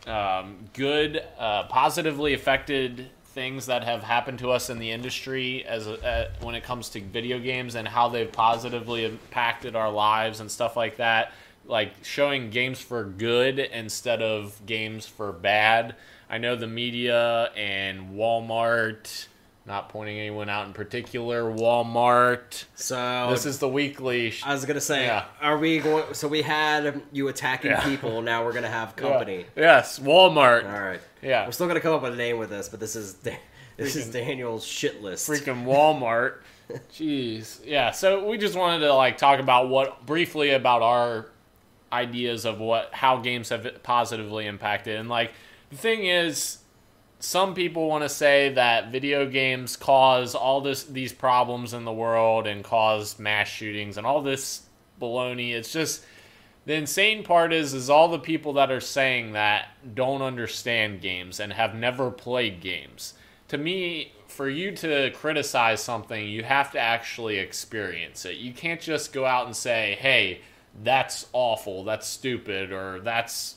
um, good, uh, positively affected things that have happened to us in the industry as uh, when it comes to video games and how they've positively impacted our lives and stuff like that. Like showing games for good instead of games for bad. I know the media and Walmart. Not pointing anyone out in particular. Walmart. So This is the weekly. sh- I was gonna say, Yeah. are we going? So we had you attacking Yeah. people. Now we're gonna have company. Yes, Walmart. All right. Yeah. We're still gonna come up with a name with this, but this is this is Daniel's shit list. freaking Walmart. Jeez. Yeah, so we just wanted to like talk about what briefly about our ideas of what how games have positively impacted. And like the thing is some people want to say that video games cause all this these problems in the world and cause mass shootings and all this baloney. It's just the insane part is is all the people that are saying that don't understand games and have never played games. To me, for you to criticize something, you have to actually experience it. You can't just go out and say, "Hey, that's awful, that's stupid," or "That's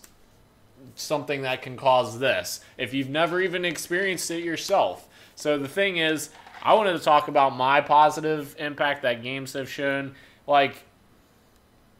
something that can cause this if you've never even experienced it yourself. So the thing is, I wanted to talk about my positive impact that games have shown. Like,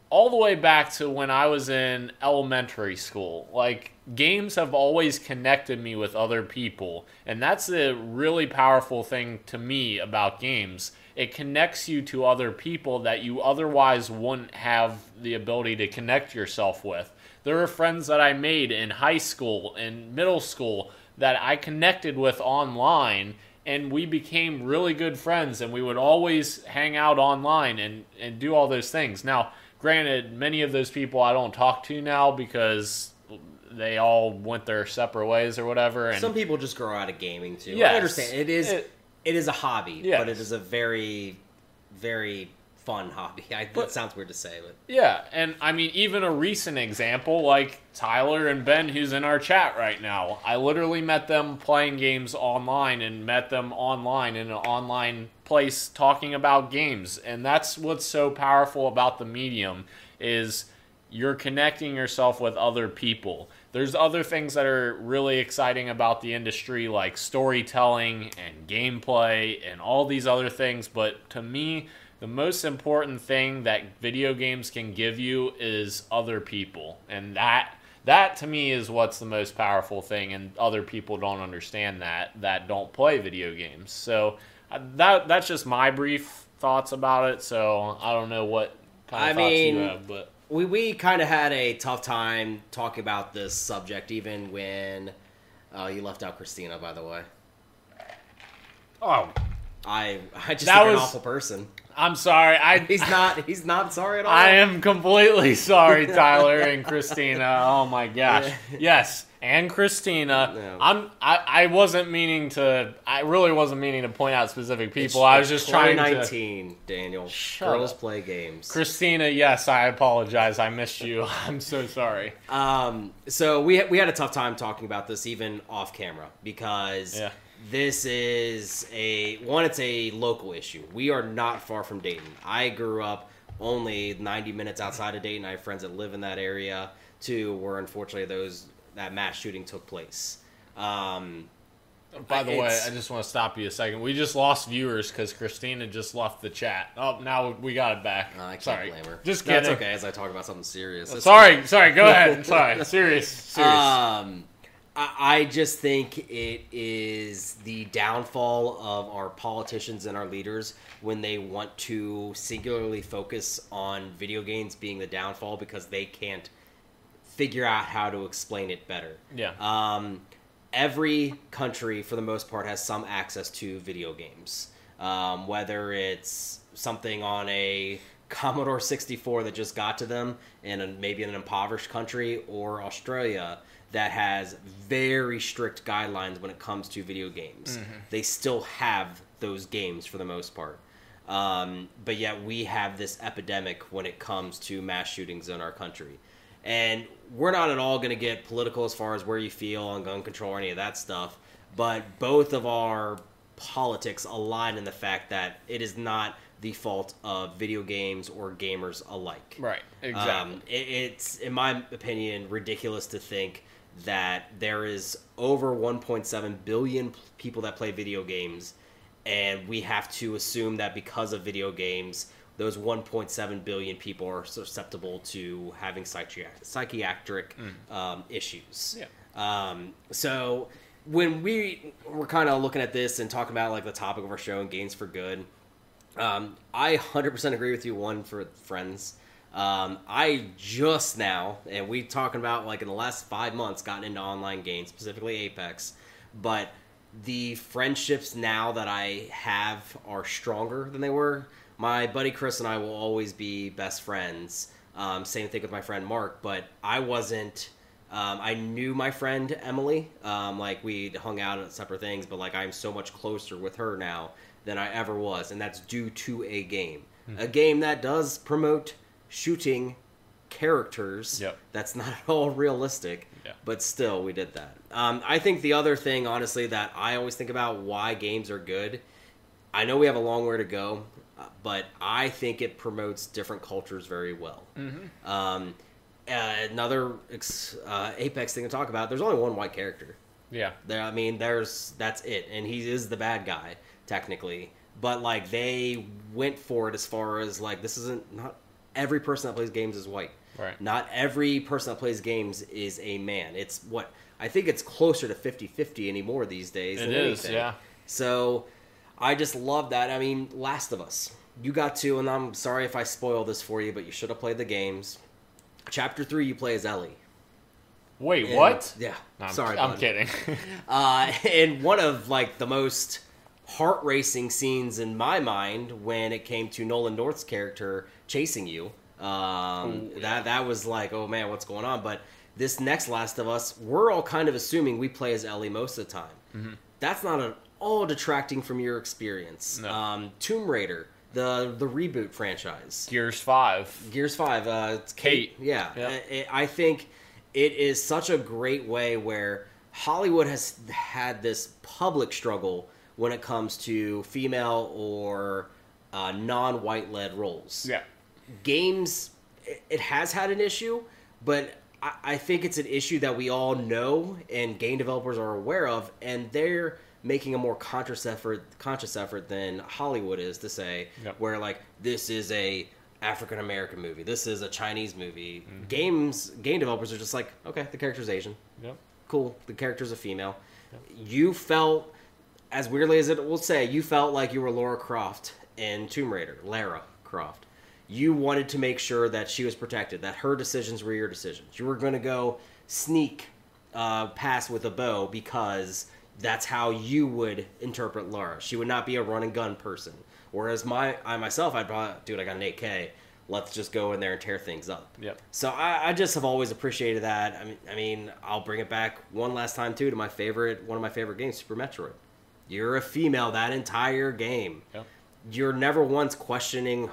all the way back to when I was in elementary school. Like, games have always connected me with other people. And that's the really powerful thing to me about games. It connects you to other people that you otherwise wouldn't have the ability to connect yourself with. There are friends that I made in high school and middle school that I connected with online and we became really good friends and we would always hang out online and, and do all those things. Now, granted, many of those people I don't talk to now because they all went their separate ways or whatever. And Some people just grow out of gaming too. Yes. I understand. It is It- it is a hobby, Yes. but it is a very very fun hobby. I, But- that sounds weird to say, but Yeah, and I mean, even a recent example like Tyler and Ben, who's in our chat right now. I literally met them playing games online and met them online in an online place talking about games, and that's what's so powerful about the medium is you're connecting yourself with other people. There's other things that are really exciting about the industry, like storytelling and gameplay and all these other things. But to me, the most important thing that video games can give you is other people. And that that to me is what's the most powerful thing and other people don't understand that that don't play video games. So uh, that that's just my brief thoughts about it. So I don't know what kind of I thoughts you mean, have, but we we kind of had a tough time talking about this subject, even when uh, you left out Christina. By the way, oh, I I just That think you're an awful person. I'm sorry. I He's not he's not sorry at all. I am completely sorry, Tyler and Christina. Oh my gosh. Yeah. Yes, and Christina. Yeah. I'm. I, I wasn't meaning to. I really wasn't meaning to point out specific It's- people. I was just trying to. 2019, Daniel. Girls up. play games. Christina, yes, I apologize. I missed you. I'm so sorry. Um, so we we had a tough time talking about this even off camera because Yeah. This is a one. It's a local issue. We are not far from Dayton. I grew up only 90 minutes outside of Dayton. I have friends that live in that area too, where unfortunately those that mass shooting took place. Um, By the way, I just want to stop you a second. We just lost viewers because Christina just left the chat. Oh, now we got it back. I can't sorry. blame her. Just kidding. That's okay. As I talk about something serious. Sorry, sorry. Go ahead. Sorry. Serious. Serious. Um, I, just think it is the downfall of our politicians and our leaders when they want to singularly focus on video games being the downfall because they can't figure out how to explain it better. yeah. Um, every country, for the most part, has some access to video games. Um, whether it's something on a Commodore 64 that just got to them in a, maybe in an impoverished country, or Australia that has very strict guidelines when it comes to video games. They still have those games for the most part. Um, but yet we have this epidemic when it comes to mass shootings in our country. And we're not at all going to get political as far as where you feel on gun control or any of that stuff. But both of our politics align in the fact that it is not the fault of video games or gamers alike. right. Exactly. Um, it, it's, in my opinion, ridiculous to think that there is over 1.7 billion people that play video games, and we have to assume that because of video games, those 1.7 billion people are susceptible to having psychiatric, psychiatric um, issues. Yeah. Um, so when we were kind of looking at this and talking about like the topic of our show and games for good, um, I 100% agree with you. One for friends. Um, I just now, and we talking about like in the last five months, gotten into online games, specifically Apex. But the friendships now that I have are stronger than they were. My buddy Chris and I will always be best friends. Um, same thing with my friend Mark, but I wasn't. Um, I knew my friend Emily. Um, like we hung out at separate things, but like I'm so much closer with her now than I ever was, and that's due to a game. A game that does promote shooting characters. Yep. That's not at all realistic. Yeah. But still, we did that. Um, I think the other thing, honestly, that I always think about why games are good. I know we have a long way to go, but I think it promotes different cultures very well. Mm-hmm. Um, uh, another uh, Apex thing to talk about. There's only one white character. yeah. There, I mean, there's that's it, and he is the bad guy technically. But like they went for it as far as like this isn't not every person that plays games is white. Right. Not every person that plays games is a man. It's what I think it's closer to 50-50 anymore these days. It than is, anything. yeah. So I just love that. I mean, Last of Us. You got to, and I'm sorry if I spoil this for you, but you should have played the games. Chapter three, you play as Ellie. Wait, And- what? Yeah. No, I'm, sorry, I'm bud. kidding. Uh, and one of like the most heart racing scenes in my mind when it came to Nolan North's character chasing you. Um, Ooh, yeah. That that was like, oh man, what's going on? But this next Last of Us, we're all kind of assuming we play as Ellie most of the time. Mm-hmm. That's not at all detracting from your experience. No. Um, Tomb Raider, the the reboot franchise. Gears Five. Gears Five. Uh, it's Kate. Kate. Yeah, Yeah. I, I think it is such a great way where Hollywood has had this public struggle when it comes to female or uh, non-white led roles. Yeah. Games, it, has had an issue, but I, I think it's an issue that we all know and game developers are aware of, and they're making a more conscious effort conscious effort than Hollywood is to say Yep. where like this is a African American movie, this is a Chinese movie. Mm-hmm. Games game developers are just like, okay, the character's Asian. Yep. Cool, the character's a female. You felt as weirdly as it will say, you felt like you were Laura Croft in Tomb Raider, Lara Croft. You wanted to make sure that she was protected, that her decisions were your decisions. You were going to go sneak uh, past with a bow because that's how you would interpret Lara. She would not be a run and gun person. Whereas my I myself, I'd probably, dude, I got an 8K. Let's just go in there and tear things up. Yep. So I, I just have always appreciated that. I mean, I mean, I'll bring it back one last time too to my favorite, one of my favorite games, Super Metroid. You're a female that entire game. Yep. You're never once questioning,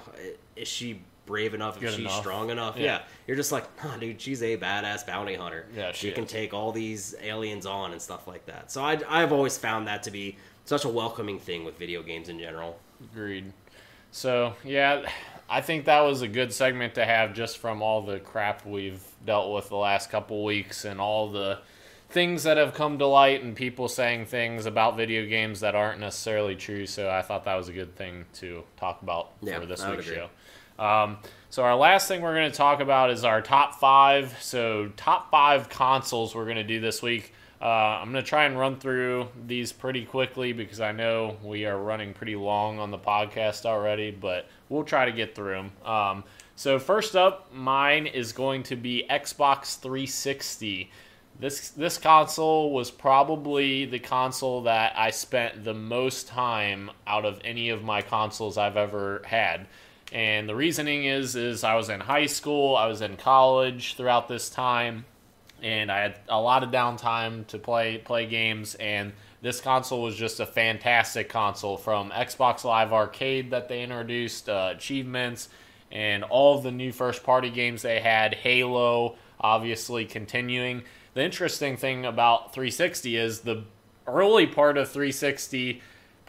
is she brave enough? Good is she enough. strong enough? Yeah. Yeah. You're just like, oh, dude, she's a badass bounty hunter. Yeah, she can take all these aliens on and stuff like that. So I, I've always found that to be such a welcoming thing with video games in general. Agreed. So yeah, I think that was a good segment to have just from all the crap we've dealt with the last couple weeks and all the things that have come to light and people saying things about video games that aren't necessarily true. So I thought that was a good thing to talk about Yeah, for this week's agree. show. Um, so our last thing we're going to talk about is our top five. So top five consoles we're going to do this week. Uh, I'm going to try and run through these pretty quickly because I know we are running pretty long on the podcast already, but we'll try to get through them. Um, so first up, mine is going to be Xbox 360. This this console was probably the console that I spent the most time out of any of my consoles I've ever had. And the reasoning is is I was in high school, I was in college throughout this time, and I had a lot of downtime to play play games and this console was just a fantastic console from Xbox Live Arcade that they introduced, uh, achievements, and all the new first party games they had, Halo, obviously continuing. The interesting thing about 360 is the early part of 360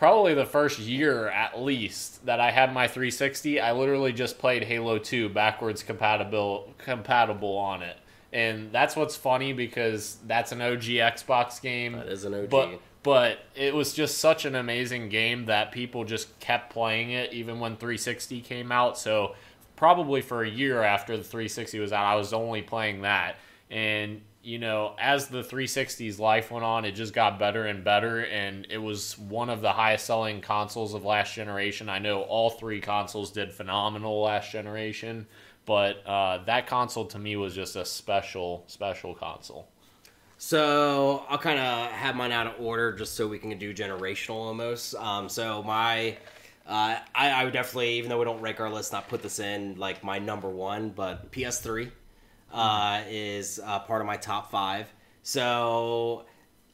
probably the first year at least that I had my 360, I literally just played Halo 2 backwards compatible compatible on it. And that's what's funny because that's an OG Xbox game. That is an OG. But but it was just such an amazing game that people just kept playing it even when 360 came out. So probably for a year after the 360 was out, I was only playing that. And you know, as the 360's life went on, it just got better and better, and it was one of the highest selling consoles of last generation. I know all three consoles did phenomenal last generation, but uh, that console to me was just a special, special console. So I'll kind of have mine out of order just so we can do generational almost. Um, so my, uh, I, I would definitely, even though we don't rank our list, not put this in like my number one, but PS3 uh, is uh, part of my top five. So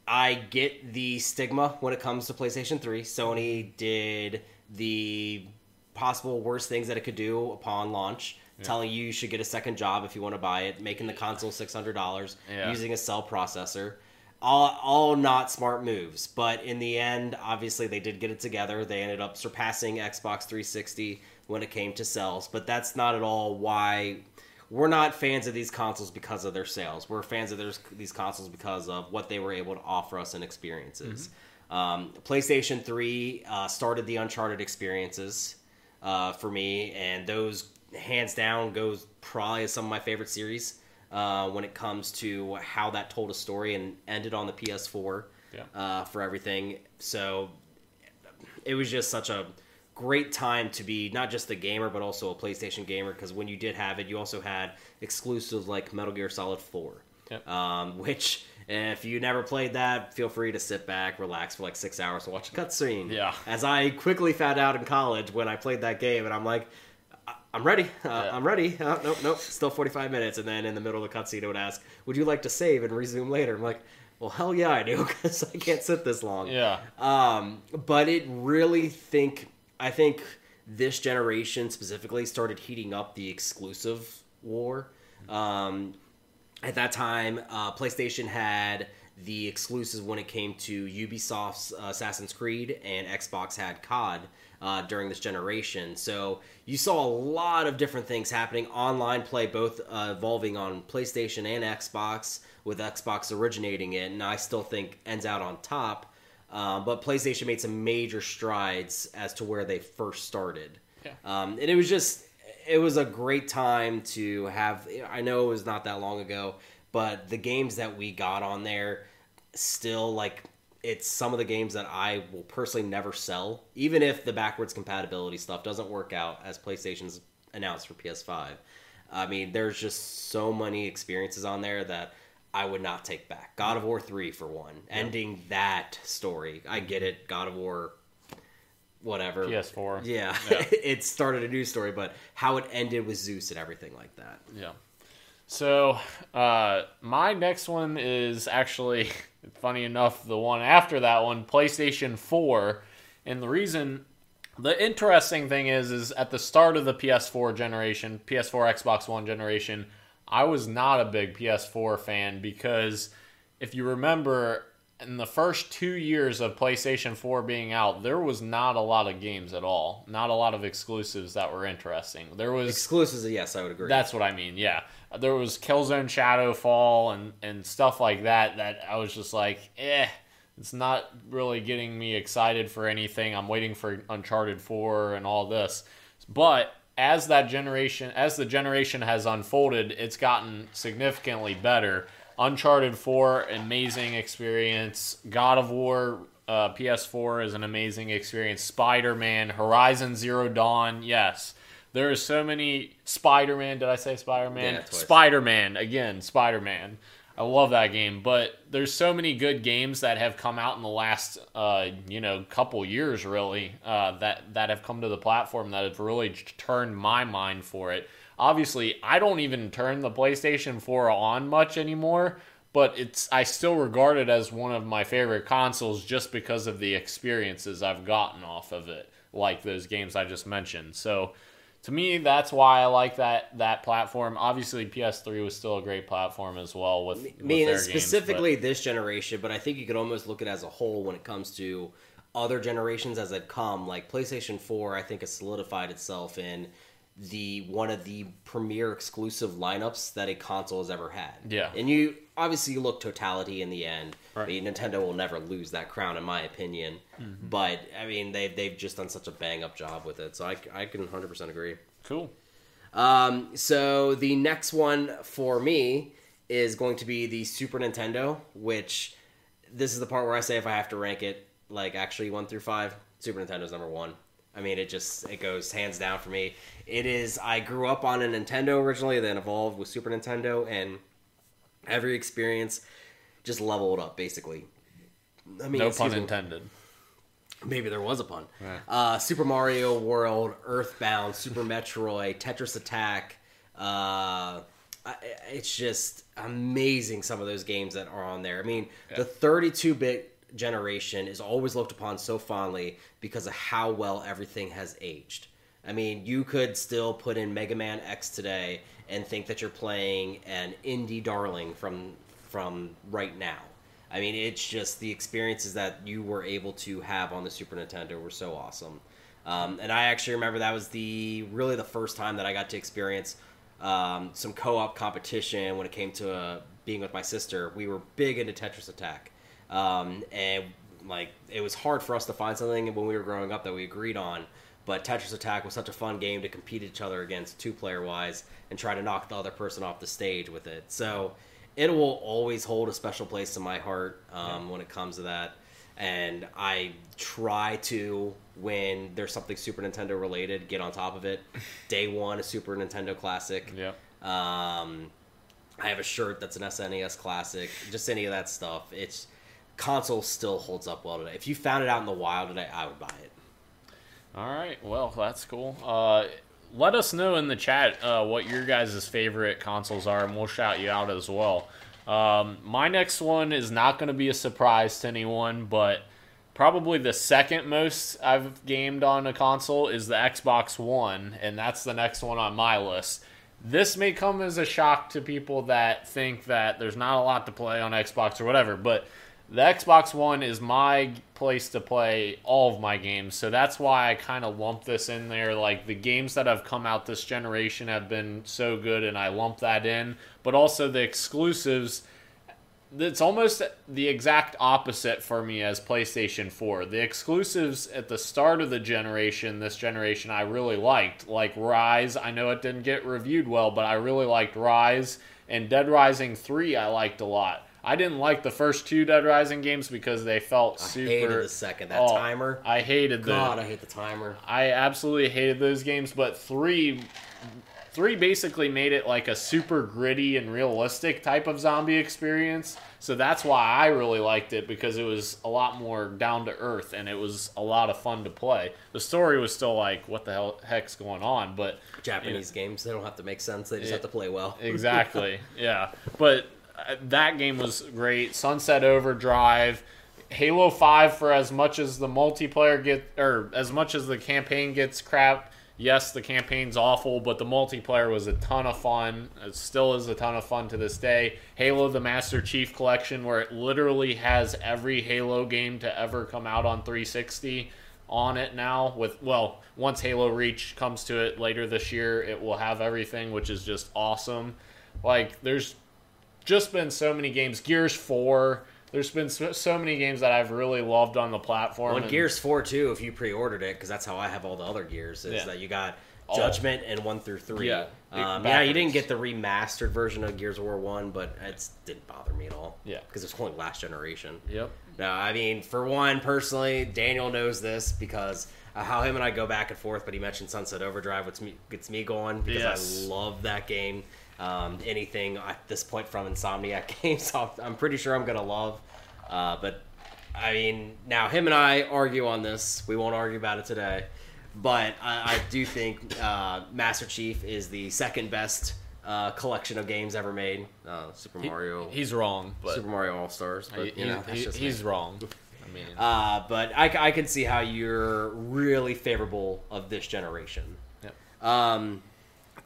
I get the stigma when it comes to PlayStation 3. Sony did the possible worst things that it could do upon launch, telling you you should get a second job if you want to buy it, making the console $600, Yeah. using a cell processor. All, all not smart moves, but in the end, obviously they did get it together. They ended up surpassing Xbox 360 when it came to sales, but that's not at all why we're not fans of these consoles because of their sales. We're fans of their, these consoles because of what they were able to offer us in experiences. Um, PlayStation 3 uh, started the Uncharted experiences uh, for me, and those hands down goes probably as some of my favorite series uh, when it comes to how that told a story and ended on the PS4 Yeah. uh, for everything. So it was just such a great time to be not just a gamer but also a PlayStation gamer because when you did have it, you also had exclusives like Metal Gear Solid 4, Yep. um, which. If you never played that, feel free to sit back, relax for like six hours and watch a cutscene. Yeah. As I quickly found out in college when I played that game, and I'm like, "I- I'm ready. Uh, Yeah. I'm ready. Uh, nope, nope. Still 45 minutes. And then in the middle of the cutscene, it would ask, "Would you like to save and resume later?" I'm like, "Well, hell yeah, I do, because I can't sit this long." Yeah. Um, but it really think I think this generation specifically started heating up the exclusive war. Um, at that time, uh, PlayStation had the exclusives when it came to Ubisoft's uh, Assassin's Creed, and Xbox had COD uh, during this generation. So you saw a lot of different things happening. Online play both uh, evolving on PlayStation and Xbox, with Xbox originating it, and I still think ends out on top. Uh, but PlayStation made some major strides as to where they first started. Yeah. Um, and it was just, it was a great time to have. I know it was not that long ago, but the games that we got on there still like it's some of the games that I will personally never sell, even if the backwards compatibility stuff doesn't work out as PlayStation's announced for PS5. I mean, there's just so many experiences on there that I would not take back. God of War 3, for one, ending that story. I get it, God of War, whatever. PS4. Yeah, Yeah. it started a new story, but how it ended with Zeus and everything like that. Yeah. So, uh, my next one is actually, funny enough, the one after that one, PlayStation 4. And the reason, the interesting thing is, is at the start of the PS4 generation, PS4, Xbox One generation, I was not a big PS4 fan because if you remember, in the first two years of PlayStation 4 being out, there was not a lot of games at all. Not a lot of exclusives that were interesting. There was Exclusives, yes, I would agree. that's what I mean. Yeah, there was Killzone Shadowfall and and stuff like that. That I was just like, eh, it's not really getting me excited for anything. I'm waiting for Uncharted Four and all this, but as that generation, as the generation has unfolded, it's gotten significantly better. Uncharted 4, amazing experience. God of War uh, PS4 is an amazing experience. Spider Man, Horizon Zero Dawn, yes. There are so many Spider Man. Did I say Spider Man? Yeah. Spider Man again. Spider Man. I love that game, but there's so many good games that have come out in the last, uh, you know, couple years really uh, that that have come to the platform that have really turned my mind for it. Obviously, I don't even turn the PlayStation 4 on much anymore, but it's I still regard it as one of my favorite consoles just because of the experiences I've gotten off of it, like those games I just mentioned. So to me, that's why I like that that platform. Obviously, PS3 was still a great platform as well with, I with mean, their it's games, specifically this generation, but I think you could almost look at it as a whole when it comes to other generations as they've come. Like PlayStation 4, I think has solidified itself in the one of the premier exclusive lineups that a console has ever had. Yeah. And you obviously you look totality in the end. Right. I mean, Nintendo will never lose that crown in my opinion. Mm-hmm. But I mean, they've they've just done such a bang up job with it. So I I can 100% agree. cool. Um, so the next one for me is going to be the Super Nintendo, which this is the part where I say if I have to rank it, like actually one through five, Super Nintendo's number one. I mean, it just it goes hands down for me. It is. I grew up on a Nintendo originally, then evolved with Super Nintendo, and every experience just leveled up basically. I mean, No pun intended. Maybe there was a pun. Yeah. Uh, Super Mario World, Earthbound, Super Metroid, Tetris Attack. Uh, it's just amazing some of those games that are on there. I mean, the 32 bit generation is always looked upon so fondly because of how well everything has aged. I mean, you could still put in Mega Man X today and think that you're playing an indie darling from from right now. I mean, it's just the experiences that you were able to have on the Super Nintendo were so awesome. Um, and I actually remember that was the really the first time that I got to experience um, some co-op competition when it came to uh, being with my sister. We were big into Tetris Attack, um, and like it was hard for us to find something when we were growing up that we agreed on. But Tetris Attack was such a fun game to compete each other against two player wise and try to knock the other person off the stage with it. So it will always hold a special place in my heart um, when it comes to that. And I try to, when there's something Super Nintendo related, get on top of it. Day one, a Super Nintendo classic. Yeah. Um, I have a shirt that's an SNES classic. Just any of that stuff. It's console still holds up well today. If you found it out in the wild today, I would buy it. All right. Well, that's cool. Uh, let us know in the chat uh, what your guys' favorite consoles are, and we'll shout you out as well. Um, my next one is not going to be a surprise to anyone, but probably the second most I've gamed on a console is the Xbox One, and that's the next one on my list. This may come as a shock to people that think that there's not a lot to play on Xbox or whatever, but the Xbox One is my place to play all of my games. So that's why I kind of lump this in there. Like the games that have come out this generation have been so good, and I lump that in. But also the exclusives it's almost the exact opposite for me as PlayStation 4. The exclusives at the start of the generation, this generation, I really liked. Like Ryse, I know it didn't get reviewed well, but I really liked Ryse. And Dead Rising 3, I liked a lot. I didn't like the first two Dead Rising games because they felt I super. I hated the second. That Oh, timer. I hated the. God, I hate the timer. I absolutely hated those games, but three three basically made it like a super gritty and realistic type of zombie experience. So that's why I really liked it because it was a lot more down to earth and it was a lot of fun to play. The story was still like, what the hell heck's going on? But Japanese games, they don't have to make sense. They just have to play well. exactly, yeah. But that game was great. Sunset Overdrive. Halo 5 for as much as the multiplayer get or as much as the campaign gets crap. Yes, the campaign's awful, but the multiplayer was a ton of fun. It still is a ton of fun to this day. Halo the Master Chief Collection where it literally has every Halo game to ever come out on 360 on it now with well, once Halo Reach comes to it later this year, it will have everything, which is just awesome. Like there's just been so many games. Gears 4. There's been so, so many games that I've really loved on the platform. Well, and Gears 4 too, if you pre-ordered it, because that's how I have all the other Gears, is Yeah. that you got. Judgment and 1 through 3. Yeah, um, yeah, you didn't get the remastered version of Gears of War 1, but it didn't bother me at all. Yeah. Because it's only last generation. Yep. No, I mean, for one, personally, Daniel knows this because uh, how him and I go back and forth, but he mentioned Sunset Overdrive, which me, gets me going because Yes. I love that game. Um, anything at this point from Insomniac games, I'm- I'm pretty sure I'm to love. Uh, but, I mean, now him and I argue on this. We won't argue about it today. But I, I do think uh, Master Chief is the second best uh, collection of games ever made. Uh, Super Mario. He's wrong, but Super Mario All Stars, but he- you know, he- that's he- me. he's wrong. I mean, Uh, but I, I can see how you're really favorable of this generation. Yep. Um,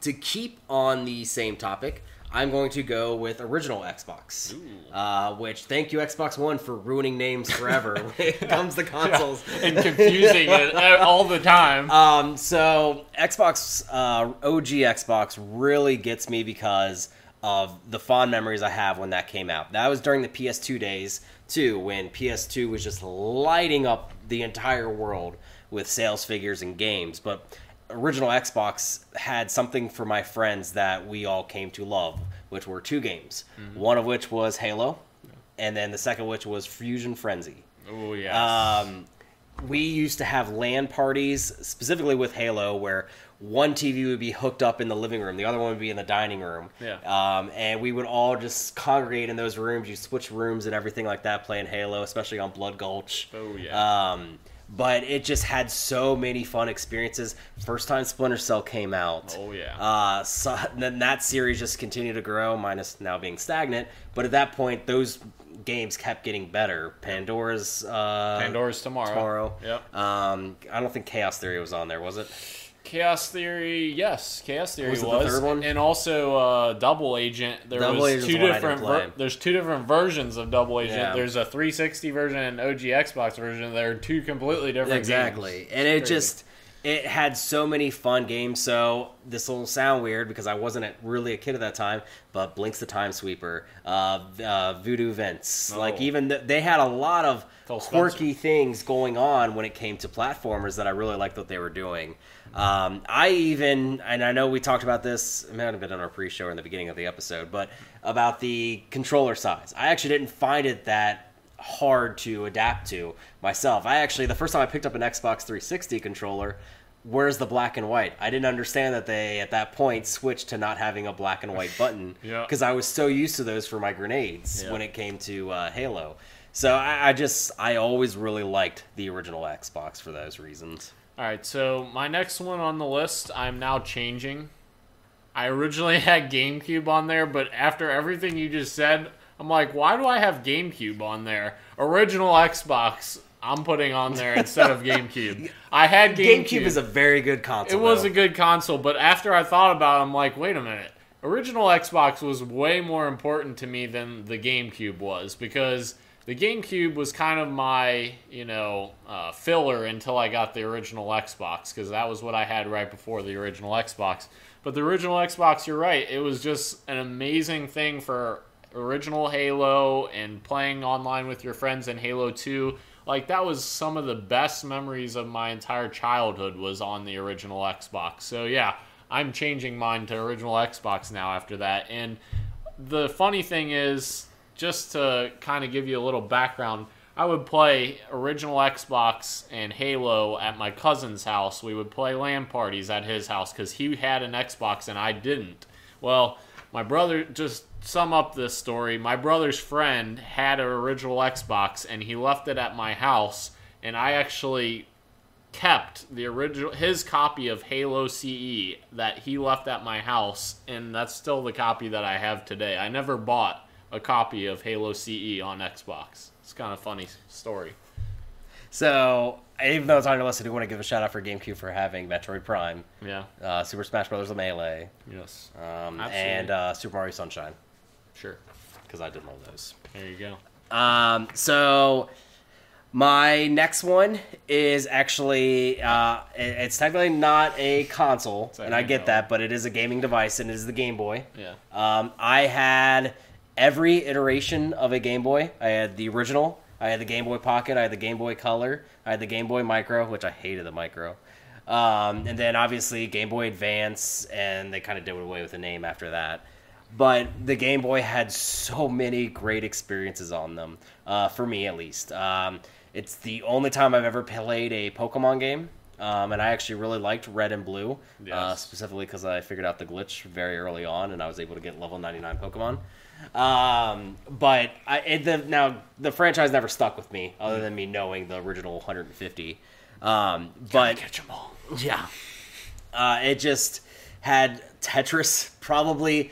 to keep on the same topic, I'm going to go with original Xbox. Uh, which thank you Xbox One for ruining names forever when it comes to consoles. and confusing it all the time. Um, so Xbox, uh, OG Xbox really gets me because of the fond memories I have when that came out. That was during the PS2 days too, when PS2 was just lighting up the entire world with sales figures and games. But original Xbox had something for my friends that we all came to love, which were two games. One of which was Halo, and then the second which was Fusion Frenzy. oh yeah. Um, we used to have LAN parties, specifically with Halo, where one TV would be hooked up in the living room, the other one would be in the dining room. Yeah. Um, and we would all just congregate in those rooms. You switch rooms and everything like that, playing Halo, especially on Blood Gulch. Oh, yeah. Um, but it just had so many fun experiences. First time Splinter Cell came out. Oh, yeah. Uh, so then that series just continued to grow, minus now being stagnant. But at that point, those games kept getting better. Pandora's uh, Pandora's tomorrow. tomorrow. Yep. Um, I don't think Chaos Theory was on there, was it? Chaos Theory, yes, Chaos Theory Was was, the third one? and also uh, Double Agent. There Double was two the one I different. ver- there's two different versions of Double Agent. Yeah. There's a 360 version and OG Xbox version. They're two completely different. exactly games. and it Crazy. just it had so many fun games so this will sound weird because i wasn't really a kid at that time but Blinx the Time Sweeper uh, uh, Voodoo Vince Oh. like even th- they had a lot of quirky things going on when it came to platformers that i really liked what they were doing um, i even and i know we talked about this it might have been on our pre-show in the beginning of the episode but about the controller size i actually didn't find it that hard to adapt to myself. I actually the first time I picked up an Xbox 360 controller, where's the black and white? I didn't understand that they at that point switched to not having a black and white button Yeah. because I was so used to those for my grenades Yeah. when it came to uh, Halo. So I, I just I always really liked the original Xbox for those reasons. All right, so my next one on the list, I'm now changing. I originally had GameCube on there, but after everything you just said, I'm like, why do I have GameCube on there? Original Xbox, I'm putting on there instead of GameCube. I had GameCube. GameCube is a very good console. It was though. a good console, but after I thought about it, I'm like, wait a minute. Original Xbox was way more important to me than the GameCube was because the GameCube was kind of my, you know, uh, filler until I got the original Xbox because that was what I had right before the original Xbox. But the original Xbox, you're right, it was just an amazing thing for original Halo and playing online with your friends in Halo 2 like that was some of the best memories of my entire childhood was on the original Xbox. So yeah, I'm changing mine to original Xbox now after that. And the funny thing is, just to kind of give you a little background, I would play original Xbox and Halo at my cousin's house. We would play LAN parties at his house because he had an Xbox and I didn't. Well, my brother just sum up this story, my brother's friend had an original Xbox and he left it at my house, and I actually kept the original his copy of Halo CE that he left at my house, and that's still the copy that I have today. I never bought a copy of Halo CE on Xbox. It's kind of funny story. So, even though it's on your list, I do want to give a shout out for GameCube for having Metroid Prime, Yeah. uh, Super Smash Bros. Melee, Yes. um, Absolutely. and uh, Super Mario Sunshine, Sure. because I did love those. There you go. Um, so my next one is actually uh, it's technically not a console, and I get that, but it is a gaming device, and it is the Game Boy. Yeah. Um, I had every iteration of a Game Boy. I had the original. I had the Game Boy Pocket. I had the Game Boy Color. I had the Game Boy Micro, which I hated the Micro. Um, and then obviously Game Boy Advance, and they kind of did away with the name after that. But the Game Boy had so many great experiences on them, uh, for me at least. Um, it's the only time I've ever played a Pokemon game, um, and I actually really liked Red and Blue, uh, specifically because I figured out the glitch very early on, and I was able to get level 99 Pokemon. Um, but I, it, the, now the franchise never stuck with me, other than me knowing the original 150. Um, but Catch 'em all. yeah. Uh, it just had Tetris, probably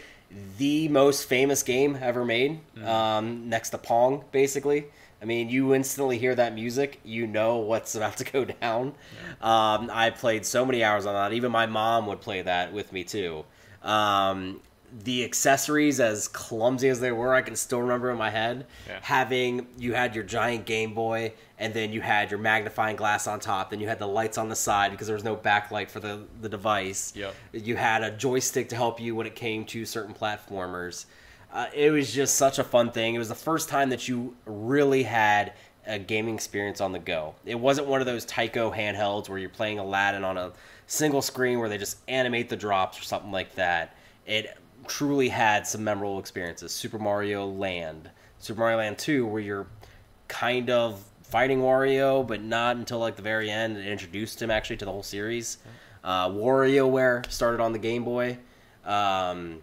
the most famous game ever made, um, next to Pong, basically. I mean, you instantly hear that music, you know what's about to go down. Um, I played so many hours on that. Even my mom would play that with me, too. Um, the accessories, as clumsy as they were, I can still remember in my head. Yeah. Having you had your giant Game Boy, and then you had your magnifying glass on top, then you had the lights on the side because there was no backlight for the, the device. Yep. You had a joystick to help you when it came to certain platformers. Uh, it was just such a fun thing. It was the first time that you really had a gaming experience on the go. It wasn't one of those Tyco handhelds where you're playing Aladdin on a single screen where they just animate the drops or something like that. It truly had some memorable experiences. Super Mario Land, Super Mario Land 2, where you're kind of fighting Wario, but not until like the very end. It introduced him actually to the whole series. Uh, WarioWare started on the Game Boy. Um,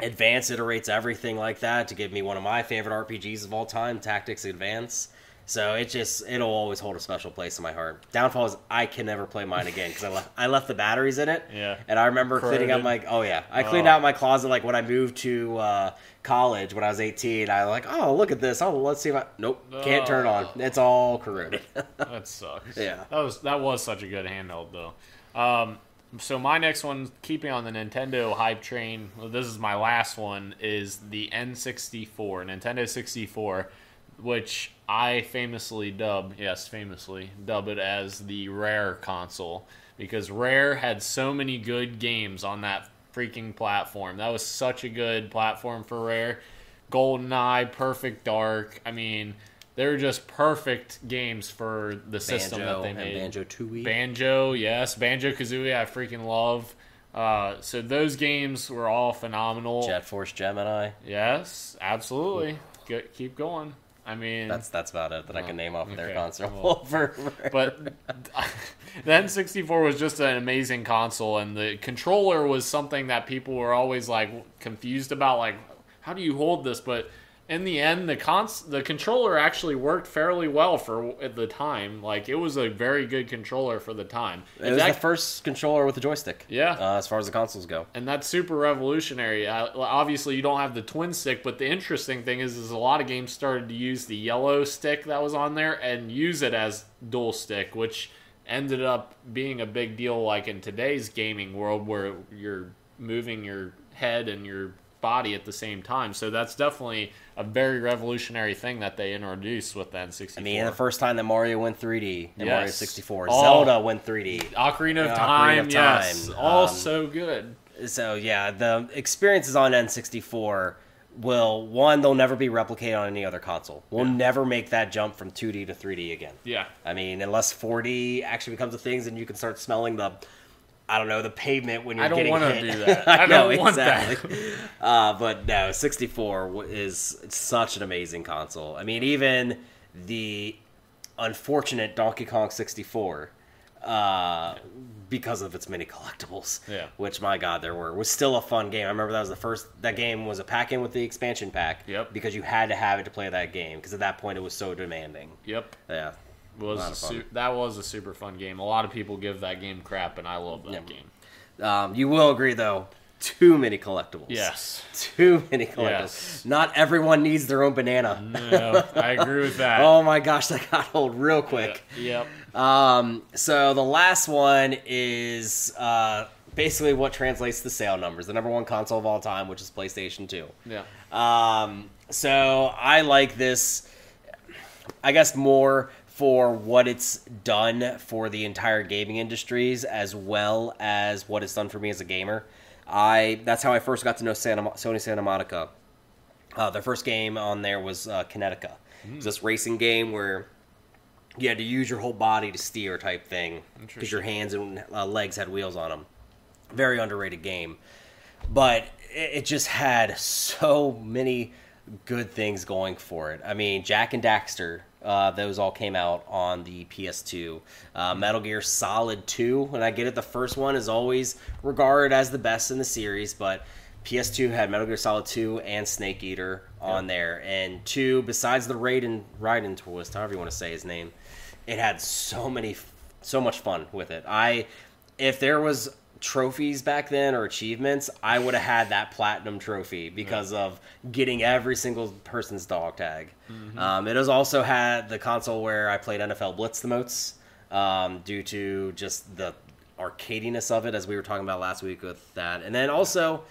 Advance iterates everything like that to give me one of my favorite RPGs of all time, Tactics Advance. So it just it'll always hold a special place in my heart. Downfall is I can never play mine again because I left I left the batteries in it. Yeah. And I remember cleaning out my oh yeah I cleaned Oh. out my closet like when I moved to uh, college when I was 18. I was like oh look at this oh let's see if I nope can't turn on it's all corroded. That sucks. Yeah. That was that was such a good handheld though. Um, so my next one, keeping on the Nintendo hype train, well, this is my last one, is the N64, Nintendo 64, which I famously dub, yes, famously dub it as the Rare console because Rare had so many good games on that freaking platform. That was such a good platform for Rare. GoldenEye, Perfect Dark. I mean, they were just perfect games for the system that they made. Banjo Tooie. Banjo, yes, Banjo Kazooie, I freaking love. Uh, so those games were all phenomenal. Jet Force Gemini. Yes, absolutely. Go, keep going. I mean, That's that's about it that I can name off their console. Well, for, for- but the N64 was just an amazing console, and the controller was something that people were always like confused about. Like, how do you hold this? But in the end, the cons the controller actually worked fairly well for at the time. Like it was a very good controller for the time. It was the first controller with a joystick. Yeah. Uh, as far as the consoles go. and that's super revolutionary. Uh, obviously, you don't have the twin stick, but the interesting thing is, is a lot of games started to use the yellow stick that was on there and use it as dual stick, which ended up being a big deal. Like in today's gaming world, where you're moving your head and your body at the same time. So that's definitely a very revolutionary thing that they introduced with the N64. I mean, the first time that Mario went 3D in Mario 64, Oh. Zelda went 3D. Ocarina of Ocarina Time, of yes, Time, all um, so good. So yeah, the experiences on N64 will one they'll never be replicated on any other console. We'll Yeah. never make that jump from 2D to 3D again. Yeah, I mean, unless 4D actually becomes a thing, and you can start smelling the, I don't know, the pavement when you're I don't getting wanna do that. I, I know don't want that. exactly. uh, but no, 64 is such an amazing console. I mean, even the unfortunate Donkey Kong 64. Uh, because of its many collectibles, Yeah. which my god there were was still a fun game. I remember that was the first that game was a pack in with the expansion pack. Yep. Because you had to have it to play that game because at that point it was so demanding. yep. Yeah. Was su- that was a super fun game. A lot of people give that game crap, and I love that Yeah. game. Um, you will agree, though, too many collectibles. Yes, Too many collectibles. Yes. Not everyone needs their own banana. no, I agree with that. Oh my gosh, that got old real quick. Yep. Um, so the last one is uh, basically what translates to sale numbers. The number one console of all time, which is PlayStation 2. Yeah. Um, so I like this, I guess, more for what it's done for the entire gaming industries as well as what it's done for me as a gamer. I that's how I first got to know Santa, Sony Santa Monica. Uh, their first game on there was uh, Kinetica. It was this racing game where you had to use your whole body to steer type thing because your hands and uh, legs had wheels on them. Very underrated game, but it, it just had so many good things going for it. I mean, Jak and Daxter, uh, those all came out on the PS2. Uh, Metal Gear Solid 2, and I get it, the first one is always regarded as the best in the series, but PS2 had Metal Gear Solid 2 and Snake Eater on there. And two, besides the Raiden, Raiden twist, however you want to say his name, it had so many, so much fun with it. I, if there was trophies back then or achievements, I would have had that platinum trophy because of getting every single person's dog tag. Um, it has also had the console where I played NFL Blitz the most um, due to just the arcadiness of it, as we were talking about last week with that. And then also,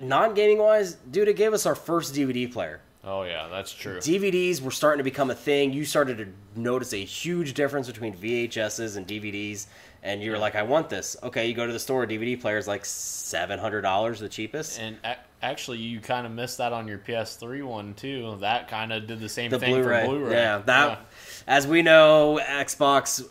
non gaming wise, dude, it gave us our first DVD player. Oh yeah, that's true. DVDs were starting to become a thing. You started to notice a huge difference between VHSs and DVDs, and you were like, "I want this." Okay, you go to the store, DVD player is like seven hundred dollars, the cheapest. And a- actually, you kind of missed that on your PS3 one too. That kind of did the same The thing Blu-ray, for Blu-ray. yeah, that. As we know, Xbox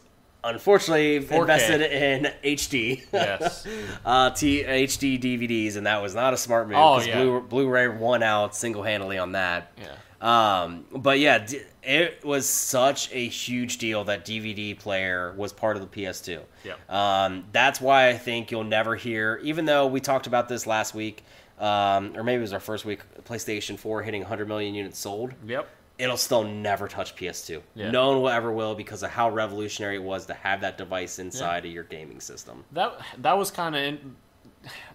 unfortunately 4K. invested in HD. Yes. uh, T- HD DVDs, and that was not a smart move. Oh, yeah. Blu- Blu-ray won out single handedly on that. Yeah. Um, but yeah, d- it was such a huge deal that DVD player was part of the PS2. Yeah. Um, that's why I think you'll never hear, even though we talked about this last week, um, or maybe it was our first week, PlayStation 4 hitting 100 million units sold. Yep. It'll still never touch PS2. Yeah. No one will ever will because of how revolutionary it was to have that device inside of your gaming system. That that was kind of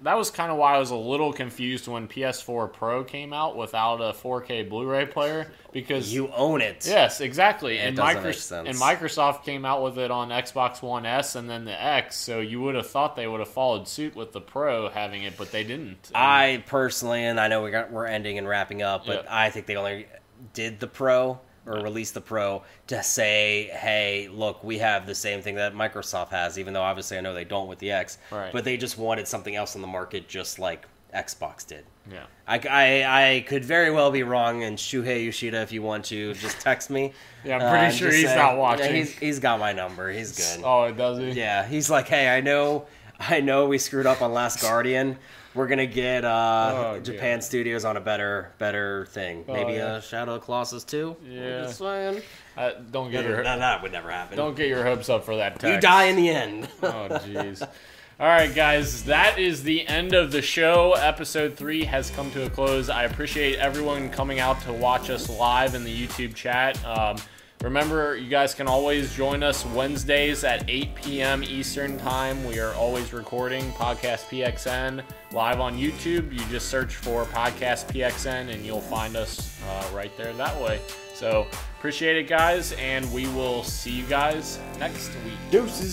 that was kind of why I was a little confused when PS4 Pro came out without a 4K Blu-ray player because You own it. Yes, exactly. And, doesn't make Microsoft and Microsoft came out with it on Xbox One S and then the X, so you would have thought they would have followed suit with the Pro having it, but they didn't. I personally, and I know we got, we're ending and wrapping up, but Yep. I think they only did the Pro or released the Pro to say, hey, look, we have the same thing that Microsoft has, even though obviously I know they don't with the X. Right. But they just wanted something else on the market, just like Xbox did. yeah. I, I, I could very well be wrong, and Shuhei Yoshida, if you want to, just text me. Yeah, I'm Uh, pretty sure he's not Yeah, watching. he's, he's got my number. He's good. Oh, it does he? Yeah, he's like, hey, I know, I know, we screwed up on Last Guardian. We're gonna get uh, Oh, Japan God. Studios on a better, better thing. Oh, Maybe yeah. a Shadow of the Colossus too. Yeah. Just saying. Uh, don't get No, your that would never happen. don't get your hopes up for that. Text. you die in the end. Oh jeez. All right, guys, that is the end of the show. Episode three has come to a close. I appreciate everyone coming out to watch us live in the YouTube chat. Um, remember, you guys can always join us Wednesdays at 8 p.m. Eastern Time. We are always recording Podcast PXN live on YouTube. You just search for Podcast PXN and you'll find us uh, right there that way. So, appreciate it, guys, and we will see you guys next week. Deuces.